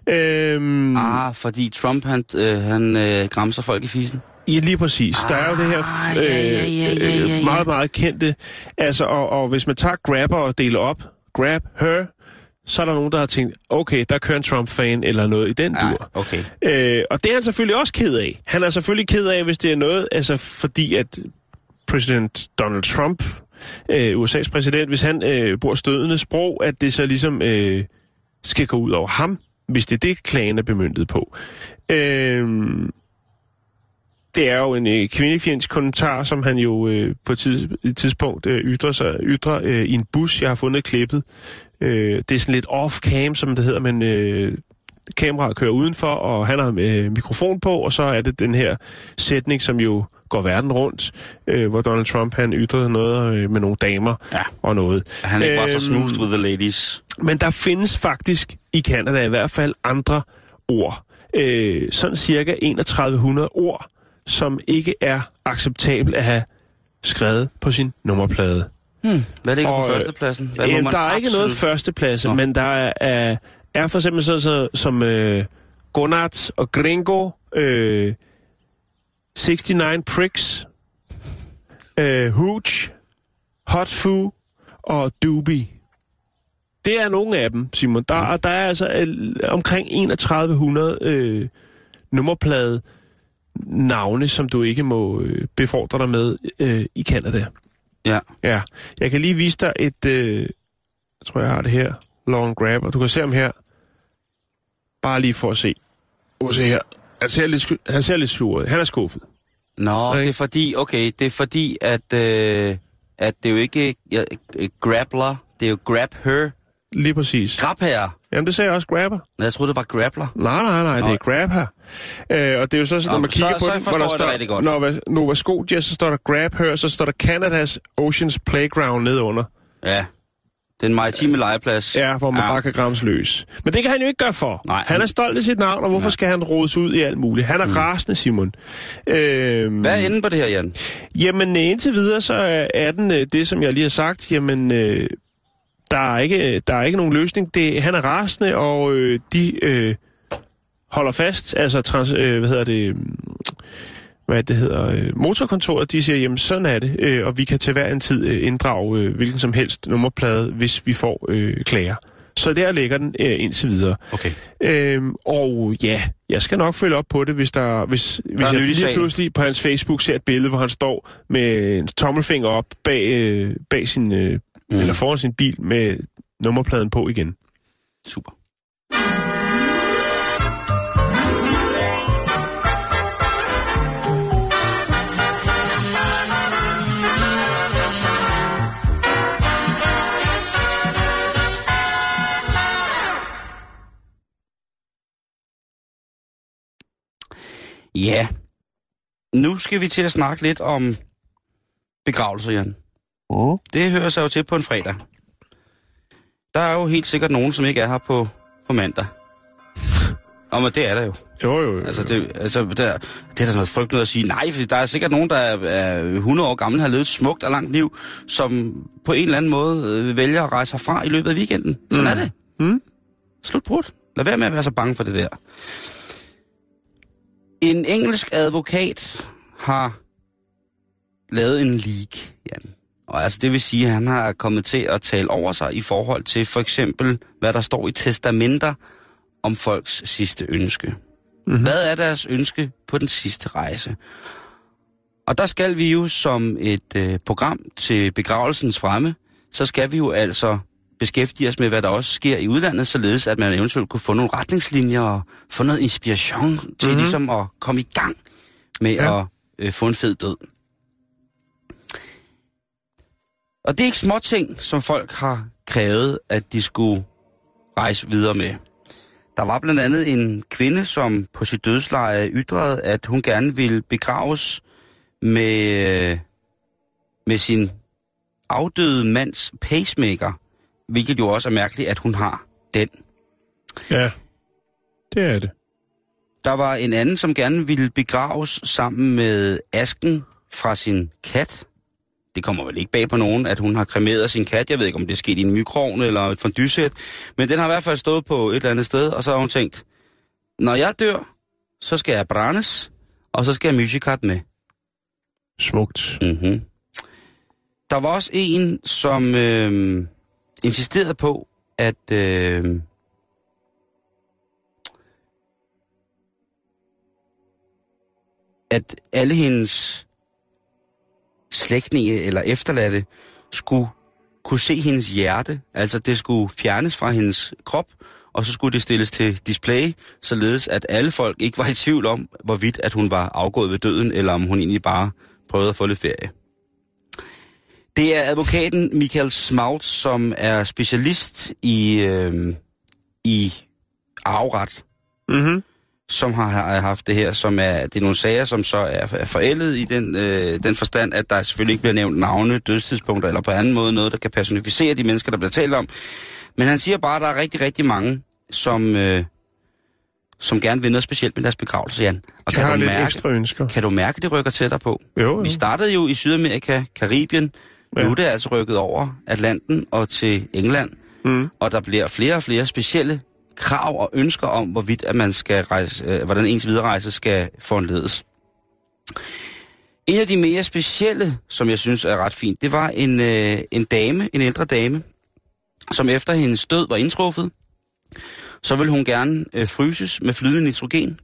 Speaker 5: Øhm,
Speaker 6: Ah, fordi Trump, han, øh, han øh, gramser folk i fisen.
Speaker 5: Ja, lige præcis. Der er jo det her
Speaker 6: Ah, ja, ja, ja, ja, ja, ja.
Speaker 5: meget, meget kendte. Altså, og, og hvis man tager grabber og deler op, grab her, så er der nogen, der har tænkt, okay, der kører en Trump-fan eller noget i den
Speaker 6: Ja,
Speaker 5: dur.
Speaker 6: okay.
Speaker 5: Øh, og det er han selvfølgelig også ked af. Han er selvfølgelig ked af, hvis det er noget, altså fordi at præsident Donald Trump, øh, USA's præsident, hvis han øh, bruger stødende sprog, at det så ligesom øh, skal gå ud over ham, hvis det er det, klagen er bemyndet på. Øh, det er jo en øh, kvindefjendsk kommentar, som han jo øh, på et, tids, tidspunkt øh, ytrer, sig, ytrer øh, i en bus. Jeg har fundet klippet. Øh, det er sådan lidt off-cam, som det hedder, men øh, kameraet kører udenfor, og han har øh, mikrofon på, og så er det den her sætning, som jo går verden rundt, øh, hvor Donald Trump han ytrede noget øh, med nogle damer
Speaker 6: Ja.
Speaker 5: og noget.
Speaker 6: Han er ikke bare så
Speaker 5: Øhm,
Speaker 6: smooth with the ladies.
Speaker 5: men der findes faktisk i Canada i hvert fald andre ord. Øh, sådan cirka 3100 ord, som ikke er acceptabelt at have skrevet på sin nummerplade.
Speaker 6: Hmm. Hvad ligger
Speaker 5: Og,
Speaker 6: på
Speaker 5: øh,
Speaker 6: førstepladsen? Hvad må
Speaker 5: Jamen,
Speaker 6: man
Speaker 5: der er ikke noget
Speaker 6: absolut-
Speaker 5: førsteplads,
Speaker 6: Nå.
Speaker 5: men der er, er, er for eksempel sådan så, som øh, Gonat og Gringo, øh, 69 Pricks, øh, Hooch, Hot Foo og Doobie. Det er nogle af dem, Simon. Der, og der er altså øh, omkring 3100 øh, nummerplade navne, som du ikke må øh, befordre dig med øh, i Canada.
Speaker 6: Ja.
Speaker 5: Ja, jeg kan lige vise dig et, øh, jeg tror jeg har det her, long grab, og du kan se ham her. Bare lige for at se. Kan se her. Han ser lidt, han ser lidt sur. Han er skuffet.
Speaker 6: Nå,
Speaker 5: Okay.
Speaker 6: det er fordi, okay, det er fordi, at, øh, at det er jo ikke øh, grappler, det er jo grab her.
Speaker 5: Lige præcis.
Speaker 6: Grab her.
Speaker 5: Jamen, det sagde jeg også grabber.
Speaker 6: Men jeg troede, det var grappler.
Speaker 5: Nej, nej, nej, det
Speaker 6: Nå.
Speaker 5: er grab her. Øh, og det er jo så, sådan, når
Speaker 6: Nå,
Speaker 5: man
Speaker 6: så-
Speaker 5: kigger på
Speaker 6: så
Speaker 5: den,
Speaker 6: forstår
Speaker 5: der
Speaker 6: det
Speaker 5: står,
Speaker 6: godt.
Speaker 5: Nova, Nova Scotia, så står der grab her, så står der Canadas Oceans Playground nedunder.
Speaker 6: Ja. Den maritime legeplads.
Speaker 5: Ja, hvor man
Speaker 6: Ja.
Speaker 5: bare kan græmse løs. Men det kan han jo ikke gøre for.
Speaker 6: Nej,
Speaker 5: han
Speaker 6: han-
Speaker 5: er stolt af sit navn, og hvorfor skal han rodes ud i alt muligt? Han er mm. rasende, Simon. Øhm,
Speaker 6: Hvad er enden på det her, Jan?
Speaker 5: Jamen, øh, indtil videre, så er- er den øh, det, som jeg lige har sagt. Jamen, øh, der, er ikke, der er ikke nogen løsning. Det, han er rasende, og øh, de øh, holder fast. Altså, trans, øh, hvad hedder det... mm, Hvad det hedder, øh, motorkontoret, de siger, jamen sådan er det, øh, og vi kan til hver en tid øh, inddrage øh, hvilken som helst nummerplade, hvis vi får øh, klager Så der ligger den øh, indtil videre.
Speaker 6: Okay.
Speaker 5: Øhm, og ja, jeg skal nok følge op på det, hvis, der, hvis, hvis
Speaker 6: er
Speaker 5: jeg lige
Speaker 6: sagen.
Speaker 5: pludselig på hans Facebook ser et billede, hvor han står med en tommelfinger op bag, øh, bag sin, øh, mm. eller foran sin bil med nummerpladen på igen.
Speaker 6: Super. Ja. Nu skal vi til at snakke lidt om begravelser, Jan.
Speaker 5: Mm.
Speaker 6: Det hører sig jo til på en fredag. Der er jo helt sikkert nogen, som ikke er her på, på mandag. Og men det er der jo.
Speaker 5: Jo, jo, jo.
Speaker 6: Altså, det, altså der, det er sådan noget frygt noget at sige. Nej, for der er sikkert nogen, der er, er 100 år gammel, har levet et smukt og langt liv, som på en eller anden måde øh, vælger at rejse herfra i løbet af weekenden. Sådan mm. er det.
Speaker 5: Mm.
Speaker 6: Slut brudt. Lad være med at være så bange for det der. En engelsk advokat har lavet en leak. Og altså det vil sige, at han har kommet til at tale over sig i forhold til for eksempel, hvad der står i testamenter om folks sidste ønske. Mm-hmm. Hvad er deres ønske på den sidste rejse? Og der skal vi jo som et øh, program til begravelsens fremme, så skal vi jo altså beskæftige os med, hvad der også sker i udlandet, således at man eventuelt kunne få nogle retningslinjer og få noget inspiration til mm-hmm. ligesom at komme i gang med ja. At øh, få en fed død. Og det er ikke små ting, som folk har krævet, at de skulle rejse videre med. Der var blandt andet en kvinde, som på sit dødsleje ytrede, at hun gerne ville begraves med, med sin afdøde mands pacemaker, hvilket jo også er mærkeligt, at hun har den.
Speaker 5: Ja, det er det.
Speaker 6: Der var en anden, som gerne ville begraves sammen med asken fra sin kat. Det kommer vel ikke bag på nogen, at hun har kremeret sin kat. Jeg ved ikke, om det er sket i en mikroovn eller et fondysæt. Men den har i hvert fald stået på et eller andet sted, og så har hun tænkt, når jeg dør, så skal jeg brændes, og så skal jeg musikat med.
Speaker 5: Smukt.
Speaker 6: Mm-hmm. Der var også en, som øh, insisterede på, at øh, at alle hendes slægtninge øh, eller efterladte skulle kunne se hendes hjerte. Altså det skulle fjernes fra hendes krop, og så skulle det stilles til display, således at alle folk ikke var i tvivl om, hvorvidt at hun var afgået ved døden, eller om hun egentlig bare prøvede at få lidt ferie. Det er advokaten Michael Smaut, som er specialist i, øh, i arveret,
Speaker 5: Mm-hmm
Speaker 6: som har, har haft det her, som er, det er nogle sager, som så er, er forældet i den, øh, den forstand, at der selvfølgelig ikke bliver nævnt navne, dødstidspunkter eller på anden måde noget, der kan personificere de mennesker, der bliver talt om. Men han siger bare, at der er rigtig, rigtig mange, som, øh, som gerne vil noget specielt med deres begravelse, Jan. Og
Speaker 5: har
Speaker 6: kan du,
Speaker 5: lidt
Speaker 6: mærke,
Speaker 5: ekstra ønsker.
Speaker 6: kan du mærke, det rykker tættere på?
Speaker 5: Jo, jo.
Speaker 6: Vi startede jo i Sydamerika, Karibien. Ja. Nu er det altså rykket over Atlanten og til England.
Speaker 5: Mm.
Speaker 6: Og der bliver flere og flere specielle krav og ønsker om, hvorvidt at man skal rejse, øh, hvordan ens vidererejse skal foranledes. En af de mere specielle, som jeg synes er ret fint, det var en, øh, en dame, en ældre dame, som efter hendes død var indtruffet, så ville hun gerne øh, fryses med flydende nitrogen.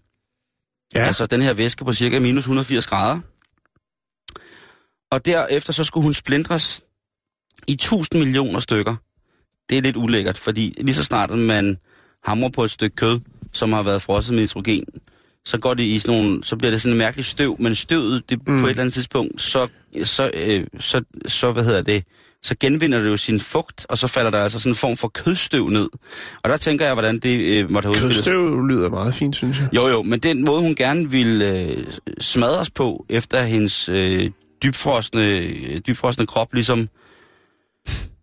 Speaker 5: Ja.
Speaker 6: Altså den her væske på cirka minus 180 grader. Og derefter så skulle hun splindres i 1000 millioner stykker. Det er lidt ulækkert, fordi lige så snart man hamrer på et stykke kød, som har været frosset med nitrogen, så går det i sådan nogle, så bliver det sådan en mærkelig støv, men støvet, det, mm. på et eller andet tidspunkt, så, så, øh, så, så, hvad hedder det, så genvinder det jo sin fugt, og så falder der altså sådan en form for kødstøv ned. Og der tænker jeg, hvordan det øh, måtte have udspillet.
Speaker 5: Kødstøv lyder meget fint, synes jeg.
Speaker 6: Jo, jo, men den måde, hun gerne ville øh, smadres på, efter hendes øh, dybfrosne, øh, dybfrosne krop ligesom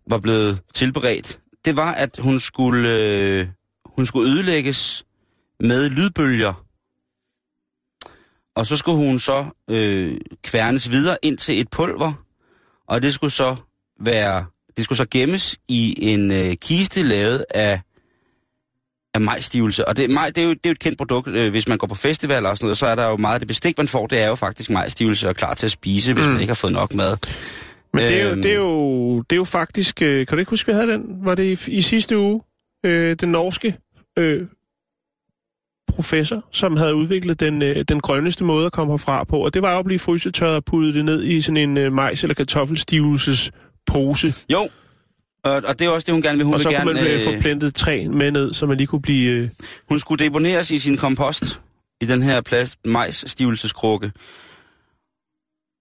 Speaker 6: var blevet tilberedt, det var, at hun skulle, øh, hun skulle ødelægges med lydbølger. Og så skulle hun så øh, kværnes videre ind til et pulver, og det skulle så være, det skulle så gemmes i en øh, kiste lavet af af majstivelse. Og det, maj, det, er jo, det er jo et kendt produkt, øh, hvis man går på festivaler og sådan noget, så er der jo meget af det bestik, man får, det er jo faktisk majstivelse og klar til at spise, hvis mm. man ikke har fået nok mad.
Speaker 5: Men det er, jo,
Speaker 6: Øhm.
Speaker 5: det, er jo, det er jo faktisk... Øh, kan du ikke huske, vi havde den? Var det i, i sidste uge? øh, den norske øh, professor, som havde udviklet den, øh, den grønneste måde at komme herfra på, og det var jo at blive frysetørret og puttet det ned i sådan en øh, majs- eller kartoffelstivelse pose.
Speaker 6: Jo, og, og det er også det, hun gerne vil. Hun
Speaker 5: og
Speaker 6: vil
Speaker 5: så
Speaker 6: gerne,
Speaker 5: kunne man øh,
Speaker 6: øh,
Speaker 5: få plantet træ med ned, så man lige kunne blive... Øh,
Speaker 6: Hun skulle deponeres i sin kompost i den her plast majs stivelseskrukke.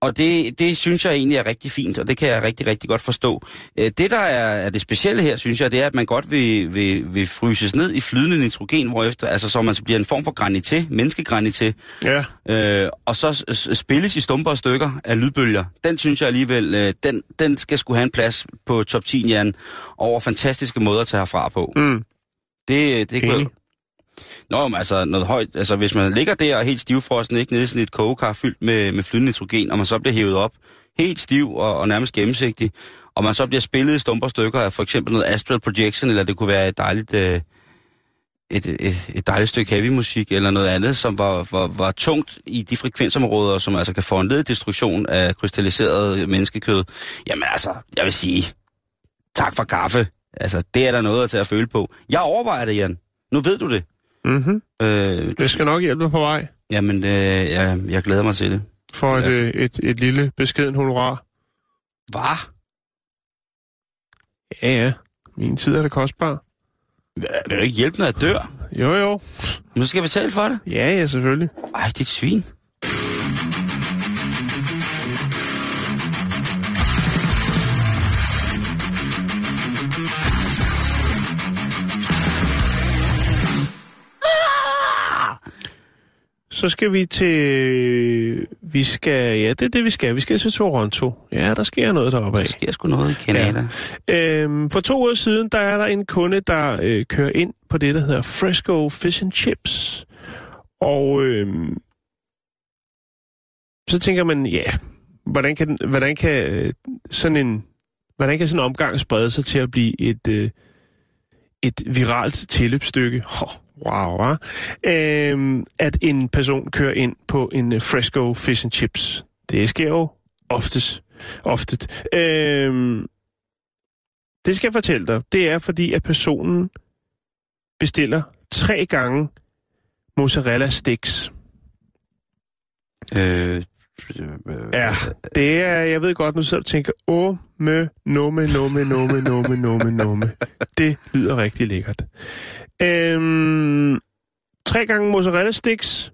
Speaker 6: Og det, det synes jeg egentlig er rigtig fint, og det kan jeg rigtig, rigtig godt forstå. Øh, Det, der er, er det specielle her, synes jeg, det er, at man godt vil, vil, vil fryses ned i flydende nitrogen, hvorefter, altså så man bliver en form for granité, menneskegranité,
Speaker 5: ja,
Speaker 6: øh, og så spilles i stumper og stykker af lydbølger. Den synes jeg alligevel, øh, den, den skal skulle have en plads på top 10 Jan, over fantastiske måder at tage herfra på.
Speaker 5: mm,
Speaker 6: Det, det kunne. Nå, men altså, noget højt, altså hvis man ligger der helt stivfrossen, ikke nede i sådan et kogekar fyldt med, med flydende nitrogen, og man så bliver hævet op, helt stiv og, og nærmest gennemsigtig, og man så bliver spillet i stumper stykker af for eksempel noget astral projection, eller det kunne være et dejligt, øh, et, et, et dejligt stykke heavy musik, eller noget andet, som var, var, var tungt i de frekvensområder, som altså kan foranlede destruktion af krystalliseret menneskekød. Jamen altså, jeg vil sige, tak for kaffe. Altså, det er der noget at tage at føle på. Jeg overvejer det, Jan. Nu ved du det
Speaker 5: mm-hmm.
Speaker 6: Øh,
Speaker 5: det skal nok hjælpe dig på vej
Speaker 6: Jamen, øh, jeg, jeg glæder mig til det.
Speaker 5: for et, øh, et, et lille beskeden honorar.
Speaker 6: Hvad?
Speaker 5: Ja, ja. Min tid er det kostbar.
Speaker 6: Vil du ikke hjælpe, når jeg dør?
Speaker 5: Jo, jo.
Speaker 6: Nu skal jeg betale for det?
Speaker 5: Ja, ja, selvfølgelig.
Speaker 6: Ej, det er et svin.
Speaker 5: Så skal vi til... Vi skal... Ja, det er det, vi skal. Vi skal til Toronto. Ja, der sker noget deroppe
Speaker 6: Der sker sgu noget i Canada. Ja.
Speaker 5: Øhm, for to uger siden, der er der en kunde, der øh, kører ind på det, der hedder Fresco Fish and Chips. Og øhm, så tænker man, ja, hvordan kan, hvordan kan øh, sådan en hvordan kan sådan en omgang sprede sig til at blive et, øh, et viralt tilløbsstykke? Oh, wow, hva? øhm, at en person kører ind på en øh, Fresco Fish and Chips. Det sker jo oftest. Oftet. Øhm, det skal jeg fortælle dig. Det er fordi, at personen bestiller tre gange mozzarella sticks.
Speaker 6: Øh,
Speaker 5: Ja, det er, jeg ved godt, nu sidder og tænker, åh, mø, numme, numme, numme, numme, numme, numme. Det lyder rigtig lækkert. Øhm, tre gange mozzarella sticks,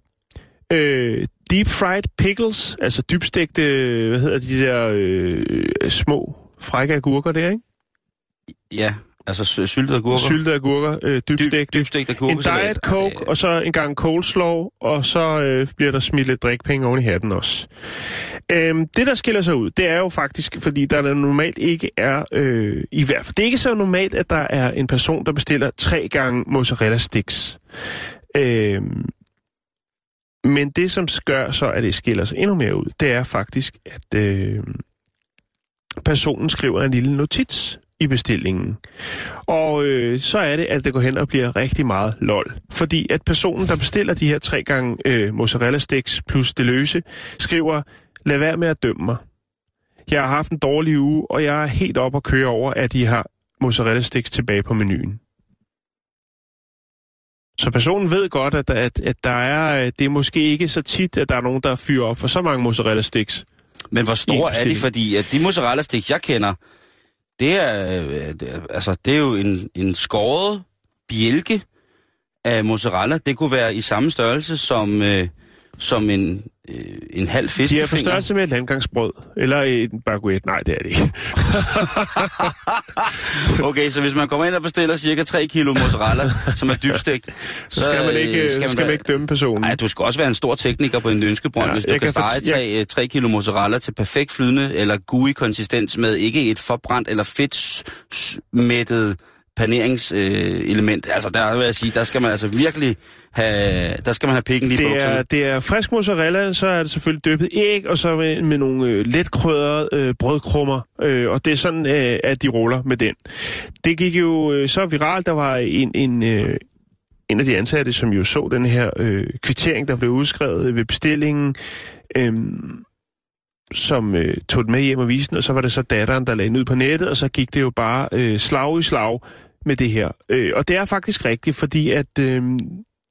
Speaker 5: øh, deep fried pickles, altså dybstegte, hvad hedder de der øh, små frække agurker der, ikke?
Speaker 6: ja, altså sy- syltede agurker.
Speaker 5: Syltede agurker, øh, dybstegte.
Speaker 6: Dybstegt
Speaker 5: En
Speaker 6: agurkesalat.
Speaker 5: diet coke, og så en gang coleslaw, og så øh, bliver der smidt lidt drikpenge oven i hatten også. Øhm, det, der skiller sig ud, det er jo faktisk, fordi der normalt ikke er, øh, i hvert fald, det er ikke så normalt, at der er en person, der bestiller tre gange mozzarella sticks. Øhm, men det, som gør så, at det skiller sig endnu mere ud, det er faktisk, at øh, personen skriver en lille notits i bestillingen. Og øh, så er det, at det går hen og bliver rigtig meget lol. Fordi at personen, der bestiller de her tre gange øh, mozzarella sticks plus det løse, skriver, lad være med at dømme mig. Jeg har haft en dårlig uge, og jeg er helt op at køre over, at de har mozzarella sticks tilbage på menuen. Så personen ved godt, at, at, at der er, øh, det er måske ikke så tit, at der er nogen, der fyrer op for så mange mozzarella sticks.
Speaker 6: Men hvor store er de? Fordi at de mozzarella sticks, jeg kender, det er, det altså, det er jo en, en skåret bjælke af mozzarella. Det kunne være i samme størrelse som, øh, som en, øh, en halv
Speaker 5: De
Speaker 6: fiskefinger.
Speaker 5: er for størrelse med et landgangsbrød. Eller en baguette. Nej, det er det ikke. [LAUGHS]
Speaker 6: Okay, så hvis man kommer ind og bestiller cirka 3 kilo mozzarella, som er dybstegt, [LAUGHS]
Speaker 5: Så skal man ikke,
Speaker 6: øh,
Speaker 5: skal man, skal man ikke dømme personen.
Speaker 6: Nej, du skal også være en stor tekniker på en ønskebrønd,
Speaker 5: Ja,
Speaker 6: hvis du
Speaker 5: jeg
Speaker 6: kan
Speaker 5: kan
Speaker 6: stege
Speaker 5: fortæ-
Speaker 6: 3, 3 kilo mozzarella til perfekt flydende eller gooey konsistens med ikke et forbrændt eller fedtmættet paneringselement. Øh, altså der vil jeg sige, der skal man altså virkelig have, der skal man have pikken lige
Speaker 5: Det er,
Speaker 6: bukserne.
Speaker 5: det er frisk mozzarella, så er det selvfølgelig dyppet æg, og så med, med nogle øh, let krydrede øh, brødkrummer, øh, og det er sådan, øh, at de ruller med den. Det gik jo øh, så viralt, der var en, en, øh, en af de ansatte, som jo så den her øh, kvittering, der blev udskrevet ved bestillingen, øh, som øh, tog den med hjem og viste den, og så var det så datteren, der lagde den ud på nettet, og så gik det jo bare øh, slag i slag med det her. Øh, og det er faktisk rigtigt, fordi at øh,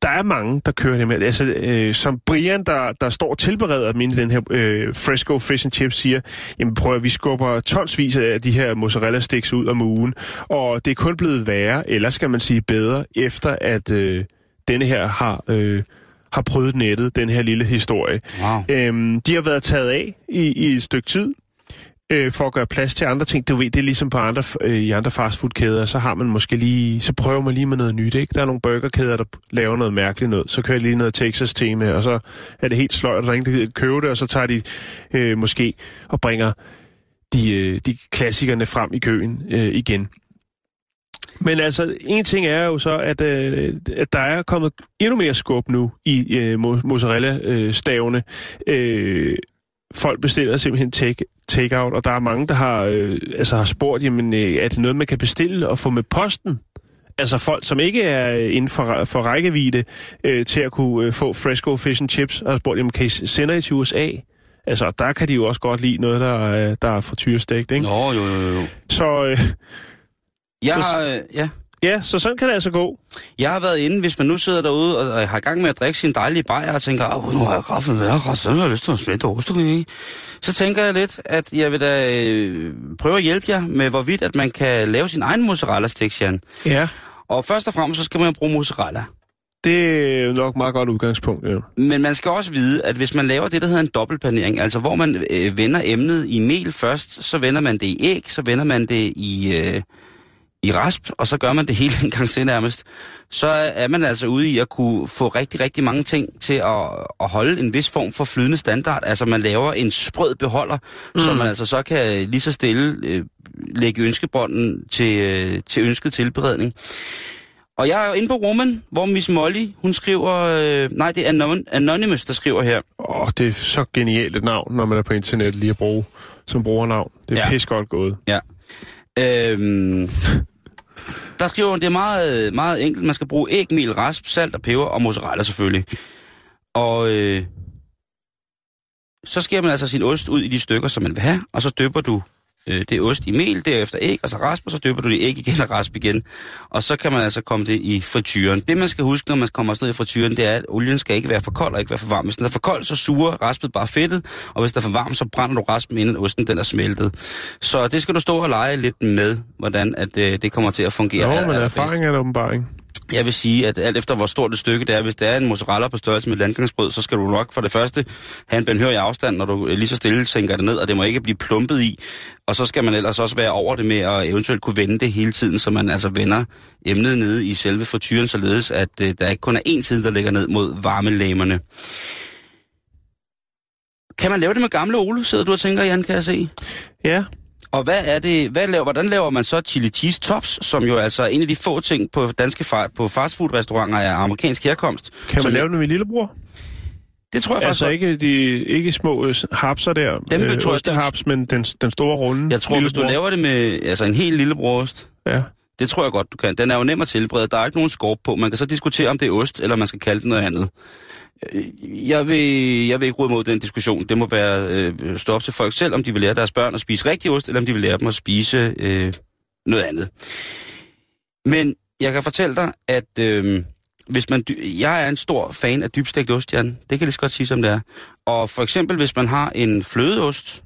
Speaker 5: der er mange, der kører det med. Altså, øh, som Brian, der, der står og tilbereder den her øh, Fresco Fish and Chips, siger, jamen prøv at vi skubber tonsvis af de her mozzarella sticks ud om ugen, og det er kun blevet værre, eller skal man sige bedre, efter at øh, denne her har... Øh, har prøvet nettet, den her lille historie.
Speaker 6: Wow.
Speaker 5: Øhm, de har været taget af i, i et stykke tid, øh, for at gøre plads til andre ting. Du ved, det er ligesom på andre, øh, i andre fastfoodkæder, så har man måske lige, så prøver man lige med noget nyt, ikke? Der er nogle burgerkæder, der laver noget mærkeligt noget. Så kører lige noget Texas-tema, og så er det helt sløjt, og der er ingen, der købe det, og så tager de øh, måske og bringer de, øh, de klassikerne frem i køen øh, igen. Men altså, en ting er jo så, at, øh, at der er kommet endnu mere skub nu i øh, mo- mozzarella-stavene. Øh, folk bestiller simpelthen take, take-out, og der er mange, der har, øh, altså har spurgt, jamen, øh, er det noget, man kan bestille og få med posten? Altså folk, som ikke er øh, inden for, for rækkevidde øh, til at kunne øh, få Fresco Fish and Chips, har spurgt, jamen, kan I sende I til USA? Altså, der kan de jo også godt lide noget, der, er- der er frityrestegt, ikke?
Speaker 6: Nå, jo, jo, jo.
Speaker 5: Så øh,
Speaker 6: Jeg
Speaker 5: Så-
Speaker 6: har, øh, ja.
Speaker 5: ja, så sådan kan det altså gå.
Speaker 6: Jeg har været inde, hvis man nu sidder derude og, og har gang med at drikke sin dejlige bajer og tænker, åh, nu har jeg kraft været ret, så har jeg lyst til at smette ost, ikke? Så tænker jeg lidt, at jeg vil da øh, prøve at hjælpe jer med, hvorvidt at man kan lave sin egen mozzarella sticks, Jan.
Speaker 5: Ja.
Speaker 6: Og først og fremmest, så skal man bruge mozzarella.
Speaker 5: Det er nok et meget godt udgangspunkt, ja.
Speaker 6: Men man skal også vide, at hvis man laver det, der hedder en dobbeltpanering, altså hvor man øh, vender emnet i mel først, så vender man det i æg, så vender man det i, øh, i rasp, og så gør man det hele [LAUGHS] en gang til nærmest, så er man altså ude i at kunne få rigtig, rigtig mange ting til at, at holde en vis form for flydende standard. Altså man laver en sprød beholder, mm. som man altså så kan lige så stille øh, lægge ønskebånden til, øh, til ønsket tilberedning. Og jeg er jo inde på Woman, hvor Miss Molly, hun skriver... Øh, nej, det er Anon- Anonymous, der skriver her.
Speaker 5: Åh, det er så genialt et navn, når man er på internettet lige at bruge som brugernavn. Det er
Speaker 6: Ja.
Speaker 5: ja. pis godt gået.
Speaker 6: Ja. Øhm, der skriver hun, det er meget, meget enkelt. Man skal bruge æg, mel, rasp, salt og peber og mozzarella selvfølgelig. Og øh, så skærer man altså sin ost ud i de stykker, som man vil have, og så dypper du øh, det ost i mel, derefter æg, og så rasp, og så dypper du det æg igen og rasp igen. Og så kan man altså komme det i frityren. Det, man skal huske, når man kommer afsted i frityren, det er, at olien skal ikke være for kold og ikke være for varm. Hvis den er for kold, så suger raspet bare fedtet, og hvis den er for varm, så brænder du raspen, inden osten den er smeltet. Så det skal du stå og lege lidt med, hvordan at, øh, det kommer til at fungere.
Speaker 5: Jo, men erfaring er det åbenbart, ikke?
Speaker 6: Jeg vil sige, at alt efter hvor stort et stykke det er, hvis det er en mozzarella på størrelse med landgangsbrød, så skal du nok for det første have en benhør i afstand, når du øh, lige så stille sænker det ned, og det må ikke blive plumpet i. Og så skal man ellers også være over det med at eventuelt kunne vende det hele tiden, så man altså vender emnet nede i selve frityren, således at øh, der ikke kun er én side, der ligger ned mod varmelæmerne. Kan man lave det med gamle Ole, sidder du og tænker, Jan, kan jeg se?
Speaker 5: Ja.
Speaker 6: Og hvad er det, hvad laver, hvordan laver man så chili cheese tops, som jo altså er en af de få ting på danske fa- på fastfood-restauranter af amerikansk herkomst?
Speaker 5: Kan man lave det med min lillebror?
Speaker 6: Det tror jeg faktisk
Speaker 5: Altså ikke de ikke små øh, hapser der,
Speaker 6: Dem
Speaker 5: øh,
Speaker 6: tror jeg,
Speaker 5: ostehaps, men den, den store runde
Speaker 6: Jeg tror, hvis du laver det med altså en helt lille brost,
Speaker 5: Ja.
Speaker 6: det tror jeg godt, du kan. Den er jo nem at tilberede. Der er ikke nogen skorp på. Man kan så diskutere, om det er ost, eller man skal kalde det noget andet. Jeg vil, jeg vil ikke råde mod den diskussion. Det må være øh, stå op til folk selv, om de vil lære deres børn at spise rigtig ost, eller om de vil lære dem at spise øh, noget andet. Men jeg kan fortælle dig, at øh, hvis man, jeg er en stor fan af dybstegt ost, Jan. Det kan jeg lige så godt sige, som det er. Og for eksempel, hvis man har en flødeost,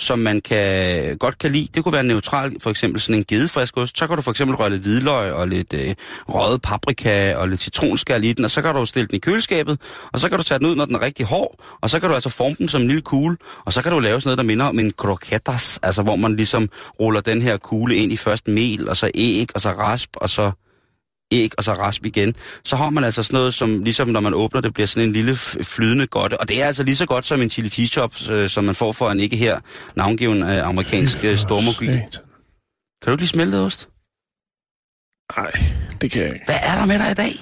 Speaker 6: som man kan, godt kan lide. Det kunne være neutral, for eksempel sådan en gedefrisk ost. Så kan du for eksempel røre lidt hvidløg og lidt øh, røget paprika og lidt citronskal i den, og så kan du stille den i køleskabet, og så kan du tage den ud, når den er rigtig hård, og så kan du altså forme den som en lille kugle, og så kan du lave sådan noget, der minder om en croquetas, altså hvor man ligesom ruller den her kugle ind i først mel, og så æg, og så rasp, og så æg, og så rasp igen. Så har man altså sådan noget, som ligesom når man åbner det, bliver sådan en lille flydende godte. Og det er altså lige så godt som en chili cheese øh, som man får for en ikke her navngiven øh, amerikansk øh. Kan du ikke lige smelte ost?
Speaker 5: Nej, det kan jeg ikke.
Speaker 6: Hvad er der med dig i dag?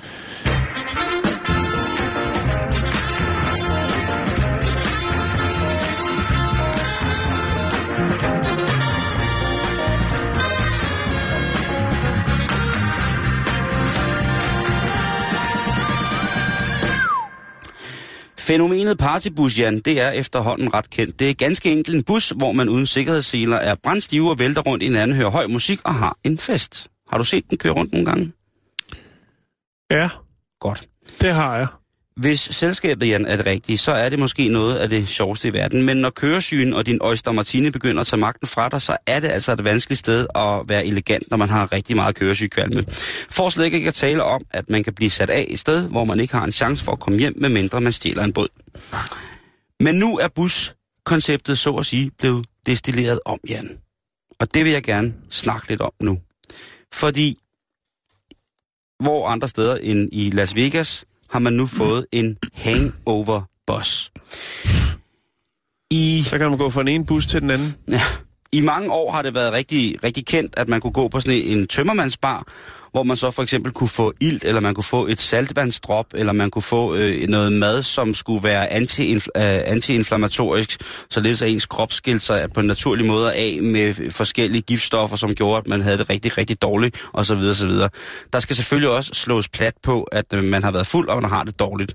Speaker 6: Fænomenet partybus, Jan, det er efterhånden ret kendt. Det er ganske enkelt en bus, hvor man uden sikkerhedsseler er brændstive og vælter rundt i hinanden, hører høj musik og har en fest. Har du set den køre rundt nogle gange?
Speaker 5: Ja,
Speaker 6: Godt.
Speaker 5: det har jeg.
Speaker 6: Hvis selskabet, Jan, er det rigtige, så er det måske noget af det sjoveste i verden. Men når køresygen og din Oyster Martini begynder at tage magten fra dig, så er det altså et vanskeligt sted at være elegant, når man har rigtig meget køresygekvalme. For slet ikke at tale om, at man kan blive sat af et sted, hvor man ikke har en chance for at komme hjem, medmindre man stjæler en båd. Men nu er buskonceptet så at sige blevet destilleret om, Jan. Og det vil jeg gerne snakke lidt om nu. Fordi hvor andre steder end i Las Vegas har man nu fået en hangover bus. I,
Speaker 5: Så kan man gå fra den ene bus til den anden.
Speaker 6: ja, I mange år har det været rigtig, rigtig kendt, at man kunne gå på sådan en tømmermandsbar, hvor man så for eksempel kunne få ilt, eller man kunne få et saltvandsdrop, eller man kunne få øh, noget mad, som skulle være anti-infl- øh, antiinflammatorisk, således at ens krop skilte sig på en naturlig måde af med forskellige giftstoffer, som gjorde, at man havde det rigtig, rigtig dårligt, osv. osv. Der skal selvfølgelig også slås plat på, at øh, man har været fuld, og man har det dårligt.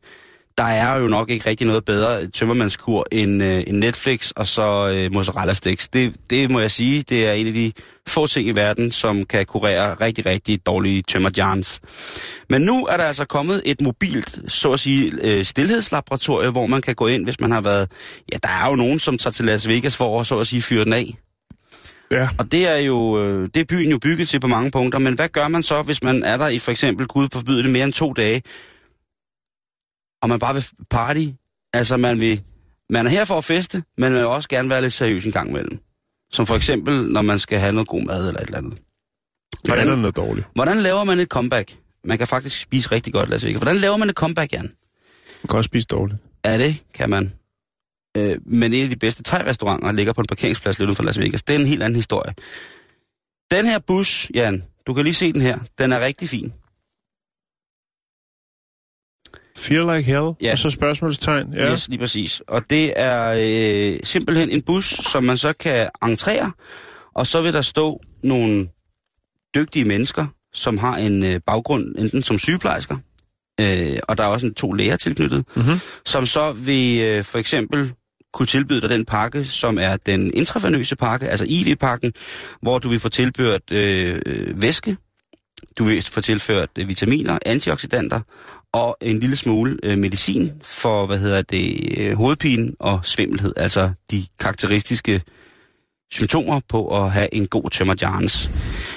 Speaker 6: Der er jo nok ikke rigtig noget bedre tømmermandskur end, øh, end Netflix og så øh, mozzarella sticks. Det, det må jeg sige, det er en af de få ting i verden, som kan kurere rigtig, rigtig dårlige tømmerjans. Men nu er der altså kommet et mobilt, så at sige, øh, stillhedslaboratorie, hvor man kan gå ind, hvis man har været... Ja, der er jo nogen, som tager til Las Vegas for at, så at sige, fyre den af.
Speaker 5: Ja.
Speaker 6: Og det er jo øh, det er byen jo bygget til på mange punkter, men hvad gør man så, hvis man er der i for eksempel, Gud forbyde det, mere end to dage, og man bare vil party? Altså man vil, man er her for at feste, men man vil også gerne være lidt seriøs en gang imellem. Som for eksempel, når man skal have noget god mad eller et eller andet.
Speaker 5: Hvordan er noget dårligt?
Speaker 6: Hvordan laver man et comeback? Man kan faktisk spise rigtig godt, Las Vegas. Hvordan laver man et comeback, Jan?
Speaker 5: Man kan også spise dårligt.
Speaker 6: Ja, det kan man. Øh, men en af de bedste thai-restauranter ligger på en parkeringsplads lidt uden for Las Vegas. Det er en helt anden historie. Den her bus, Jan, du kan lige se den her. Den er rigtig fin.
Speaker 5: Feel like hell?
Speaker 6: Ja.
Speaker 5: Og så spørgsmålstegn? Ja.
Speaker 6: Yes, lige præcis. Og det er øh, simpelthen en bus, som man så kan entrere, og så vil der stå nogle dygtige mennesker, som har en øh, baggrund enten som sygeplejersker, øh, og der er også en, to læger tilknyttet,
Speaker 5: Mm-hmm.
Speaker 6: som så vil øh, for eksempel kunne tilbyde dig den pakke, som er den intravenøse pakke, altså IV-pakken, hvor du vil få tilført øh, øh, væske, du vil få tilført øh, vitaminer, antioxidanter og en lille smule øh, medicin for, hvad hedder det, øh, hovedpine og svimmelhed, altså de karakteristiske symptomer på at have en god tømmerjarns.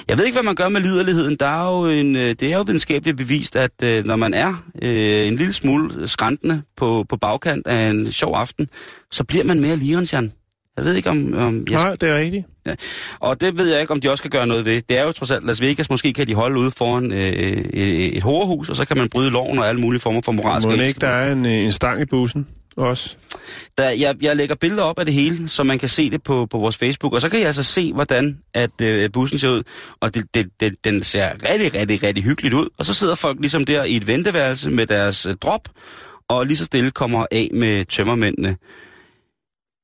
Speaker 6: Jeg ved ikke, hvad man gør med liderligheden. Der er jo en, øh, det er jo videnskabeligt bevist, at øh, når man er øh, en lille smule skræntende på, på bagkant af en sjov aften, så bliver man mere lirens, jeg ved ikke, om... om jeg
Speaker 5: Nej, det er rigtigt.
Speaker 6: og det ved jeg ikke, om de også kan gøre noget ved. Det er jo trods alt Las Vegas. Måske kan de holde ude foran øh, et, et horehus, og så kan man bryde loven og alle mulige former for moralske...
Speaker 5: Må ikke, der er en, øh, en stang i bussen også?
Speaker 6: Der, jeg, jeg lægger billeder op af det hele, så man kan se det på, på vores Facebook, og så kan jeg altså se, hvordan at øh, bussen ser ud. Og det, det, det, den ser rigtig, rigtig, rigtig hyggeligt ud. Og så sidder folk ligesom der i et venteværelse med deres øh, drop, og lige så stille kommer af med tømmermændene.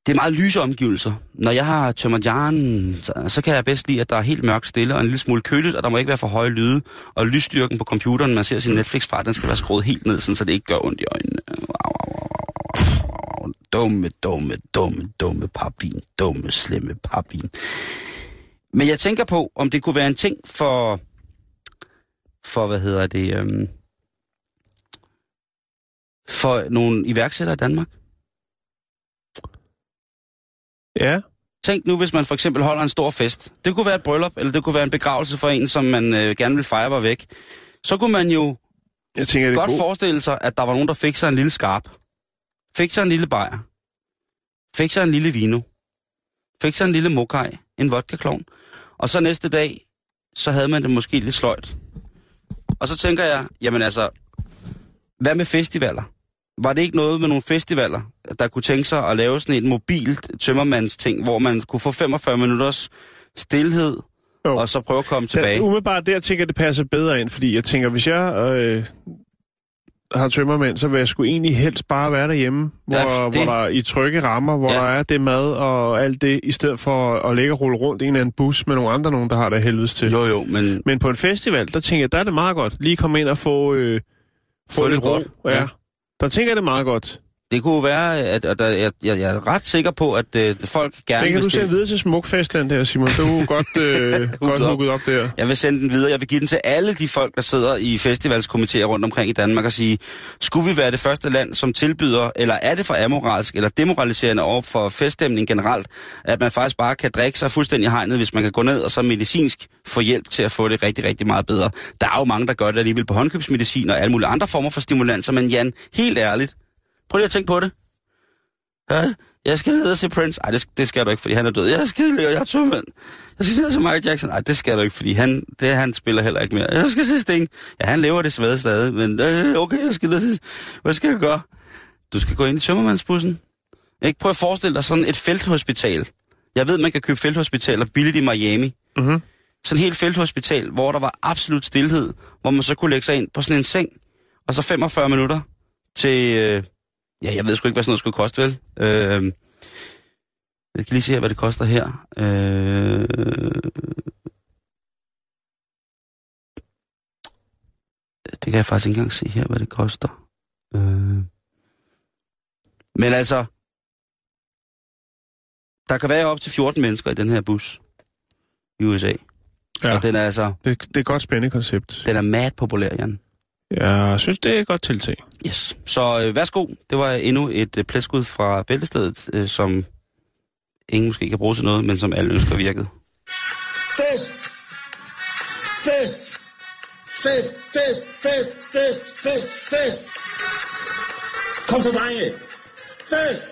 Speaker 6: Det er meget lyse omgivelser. Når jeg har tømmerjaren, så, så kan jeg bedst lide, at der er helt mørkt stille og en lille smule køligt, og der må ikke være for høje lyde. Og lysstyrken på computeren, man ser sin Netflix fra, den skal være skruet helt ned, sådan, så det ikke gør ondt i øjnene. Dumme, dumme, dumme, dumme papin. Dumme, slemme papin. Men jeg tænker på, om det kunne være en ting for... For, hvad hedder det... Øhm, for nogle iværksættere i Danmark.
Speaker 5: Ja.
Speaker 6: Tænk nu, hvis man for eksempel holder en stor fest. Det kunne være et bryllup, eller det kunne være en begravelse for en, som man øh, gerne vil fejre var væk. Så kunne man jo
Speaker 5: Jeg tænker, det
Speaker 6: godt
Speaker 5: god.
Speaker 6: forestille sig, at der var nogen, der fik sig en lille skarp. Fik sig en lille bajer. Fik sig en lille vino. Fik sig en lille mokai. En vodka Og så næste dag, så havde man det måske lidt sløjt. Og så tænker jeg, jamen altså, hvad med festivaler? Var det ikke noget med nogle festivaler, der kunne tænke sig at lave sådan et mobilt tømmermandsting, hvor man kunne få 45 minutters stillhed,
Speaker 5: Jo.
Speaker 6: og så prøve at komme tilbage?
Speaker 5: Ja, umiddelbart der tænker jeg, det passer bedre ind, fordi jeg tænker, hvis jeg øh, har tømmermænd, så vil jeg sgu egentlig helst bare være derhjemme, hvor,
Speaker 6: Ja, det-
Speaker 5: hvor der er i trygge rammer, hvor
Speaker 6: Ja.
Speaker 5: der er det mad og alt det, i stedet for at ligge og rulle rundt i en eller anden bus med nogle andre, nogen, der har det helvedes til.
Speaker 6: Jo, jo, men
Speaker 5: Men på en festival, der tænker jeg, der er det meget godt. Lige komme ind og få, øh, få,
Speaker 6: Få
Speaker 5: lidt
Speaker 6: lidt
Speaker 5: ro.
Speaker 6: ro,
Speaker 5: Ja.
Speaker 6: ja.
Speaker 5: Der tænker jeg, det meget godt
Speaker 6: det kunne være, at, at, at jeg, jeg, jeg er ret sikker på, at øh, folk gerne
Speaker 5: Den kan du sende videre til Smukfestland der, Simon. Du er godt, [LAUGHS] øh, godt hugget op der.
Speaker 6: Jeg vil sende den videre. Jeg vil give den til alle de folk, der sidder i festivalskomiteer rundt omkring i Danmark og sige, skulle vi være det første land, som tilbyder, eller er det for amoralsk eller demoraliserende over for feststemning generelt, at man faktisk bare kan drikke sig fuldstændig hegnet, hvis man kan gå ned og så medicinsk få hjælp til at få det rigtig, rigtig meget bedre. Der er jo mange, der gør det alligevel på håndkøbsmedicin og alle mulige andre former for stimulanser, men Jan, helt ærligt, prøv lige at tænke på det. Ja, jeg skal ned og se Prince. Ej, det, det skal du ikke, fordi han er død. Jeg skal jeg er tømmermand. Jeg skal se se Michael Jackson. Ej, det skal du ikke, fordi han, det, han spiller heller ikke mere. Jeg skal se Sting. Ja, han lever desværre stadig, men øh, okay, jeg skal ned og se. Hvad skal jeg gøre? Du skal gå ind i tømmermandsbussen. Ikke prøv at forestille dig sådan et felthospital. Jeg ved, man kan købe felthospitaler billigt i Miami.
Speaker 5: Mhm.
Speaker 6: Sådan et helt felthospital, hvor der var absolut stillhed, hvor man så kunne lægge sig ind på sådan en seng, og så 45 minutter til, øh, ja, jeg ved sgu ikke, hvad sådan noget skulle koste, vel? Øh, jeg kan lige se her, hvad det koster her. Øh, det kan jeg faktisk ikke engang se her, hvad det koster. Øh, men altså, der kan være op til 14 mennesker i den her bus i USA.
Speaker 5: Ja,
Speaker 6: Og den er altså,
Speaker 5: det, det er et godt spændende koncept.
Speaker 6: den er mad populær, Jan.
Speaker 5: Jeg synes, det er et godt tiltag.
Speaker 6: Yes. Så øh, værsgo, det var endnu et øh, plætskud fra bæltestedet, øh, som ingen måske kan bruge til noget, men som alle ønsker virket.
Speaker 2: Fest! Fest! Fest, fest, fest, fest, fest, fest! Kom så, drenge! Fest!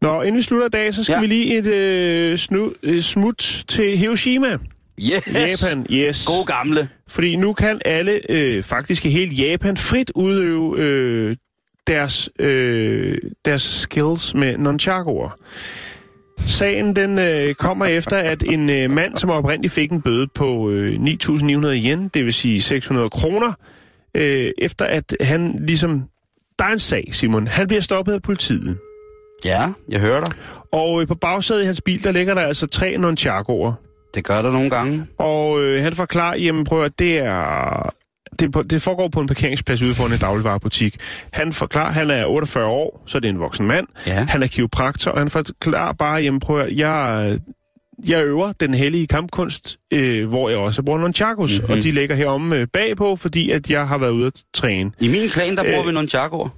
Speaker 5: Nå, inden vi slutter i dag, så skal
Speaker 6: ja.
Speaker 5: vi lige et øh, snu, øh, smut til Hiroshima.
Speaker 6: Yes!
Speaker 5: Japan, yes.
Speaker 6: God gamle.
Speaker 5: Fordi nu kan alle, øh, faktisk hele Japan, frit udøve øh, deres, øh, deres skills med nunchakuer. Sagen den øh, kommer efter, at en øh, mand, som oprindeligt fik en bøde på øh, 9.900 yen, det vil sige 600 kroner, øh, efter at han ligesom... Der er en sag, Simon. Han bliver stoppet af politiet.
Speaker 6: Ja, jeg hører dig.
Speaker 5: Og øh, på bagsædet i hans bil, der ligger der altså tre nunchakuer.
Speaker 6: Det gør der nogle gange.
Speaker 5: Og øh, han forklarer, jamen prøv at det er... Det, på- det foregår på en parkeringsplads ude foran en dagligvarerbutik. Han forklarer, han er 48 år, så det er en voksen mand.
Speaker 6: Ja.
Speaker 5: Han er kiropraktor, og han forklarer bare, jamen prøv at, jeg, jeg øver den hellige kampkunst, øh, hvor jeg også bruger nunchakus,
Speaker 6: Mhm.
Speaker 5: mm-hmm. og de ligger heromme øh, bagpå, fordi at jeg har været ude at træne.
Speaker 6: I min klan, der bruger
Speaker 5: Øh,
Speaker 6: vi nogle chakoer.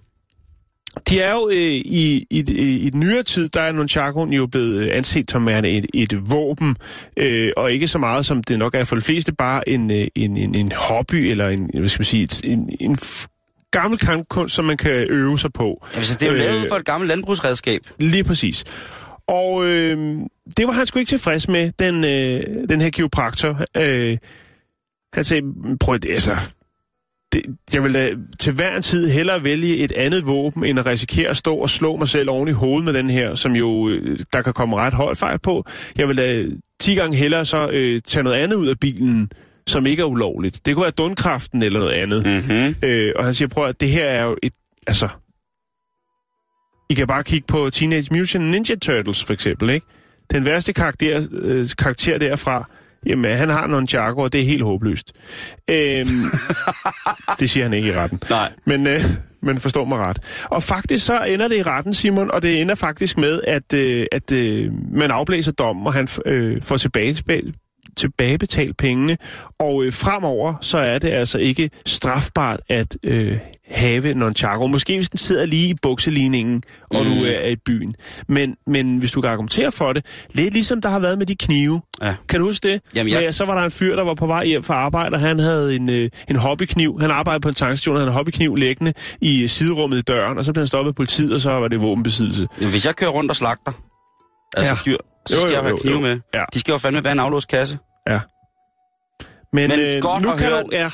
Speaker 5: De er jo øh, i, i, i, i den nyere tid, der er nunchakuen jo blevet øh, anset som værende et, et våben, øh, og ikke så meget som det nok er for de fleste, bare en, øh, en, en, en hobby, eller en, hvad skal man sige, et, en, en gammel kampkunst, som man kan øve sig på.
Speaker 6: Ja, så det er jo
Speaker 5: øh,
Speaker 6: lavet for et gammelt landbrugsredskab.
Speaker 5: Lige præcis. Og øh, det var han sgu ikke tilfreds med, den, øh, den her kiropraktor. Øh, han sagde, prøv at, altså, det, jeg vil da til hver en tid hellere vælge et andet våben, end at risikere at stå og slå mig selv oven i hovedet med den her, som jo, øh, der kan komme ret højt fejl på. Jeg vil da 10 gange hellere så øh, tage noget andet ud af bilen, som ikke er ulovligt. Det kunne være dundkraften eller noget andet.
Speaker 6: Mm-hmm.
Speaker 5: Øh, og han siger, prøv at det her er jo et, altså... I kan bare kigge på Teenage Mutant Ninja Turtles, for eksempel, ikke? Den værste karakter, øh, karakter derfra, jamen, han har nogle jargo, og det er helt håbløst. Øhm, [LAUGHS] det siger han ikke i retten.
Speaker 6: Nej.
Speaker 5: Men, øh, men forstår mig ret. Og faktisk så ender det i retten, Simon, og det ender faktisk med, at, øh, at øh, man afblæser dommen, og han øh, får tilbage, tilbage, tilbagebetalt pengene. Og øh, fremover, så er det altså ikke strafbart at øh, have nonchago. Måske hvis den sidder lige i bukseligningen, og mm. du er i byen. Men, men hvis du kan argumentere for det, lidt ligesom der har været med de knive.
Speaker 6: Ja.
Speaker 5: Kan du huske det?
Speaker 6: Jamen, jeg-
Speaker 5: Ja, så var der en fyr, der var på vej hjem fra arbejde, og han havde en, øh, en hobbykniv. Han arbejdede på en tankstation, og han havde en hobbykniv liggende i øh, siderummet i døren, og så blev han stoppet af politiet, og så var det våbenbesiddelse.
Speaker 6: Hvis jeg kører rundt og slagter, altså
Speaker 5: Ja.
Speaker 6: dyr, så
Speaker 5: Jo,
Speaker 6: skal
Speaker 5: jo,
Speaker 6: jeg have
Speaker 5: jo,
Speaker 6: knive
Speaker 5: jo.
Speaker 6: med.
Speaker 5: Ja.
Speaker 6: De skal jo fandme være en aflåskasse.
Speaker 5: Ja. Men,
Speaker 6: Men
Speaker 5: øh,
Speaker 6: godt
Speaker 5: nu
Speaker 6: at
Speaker 5: kan
Speaker 6: høre-
Speaker 5: du, ja,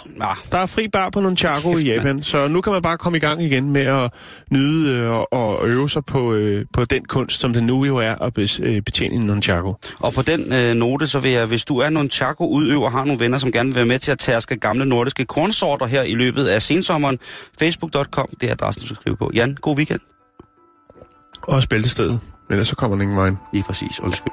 Speaker 5: der er fri bar på Nunchaku i Japan, så nu kan man bare komme i gang igen med at nyde øh, og, øve sig på, øh, på den kunst, som det nu jo er at øh, betjene en Nunchaku.
Speaker 6: Og på den øh, note, så vil jeg, hvis du er nogle chaco-udøver og har nogle venner, som gerne vil være med til at tærske gamle nordiske kornsorter her i løbet af sensommeren, facebook.com, det er adressen, du skal skrive på. Jan, god weekend.
Speaker 5: Og bæltestedet, men ellers så kommer den ingen vejen.
Speaker 6: Lige præcis, undskyld.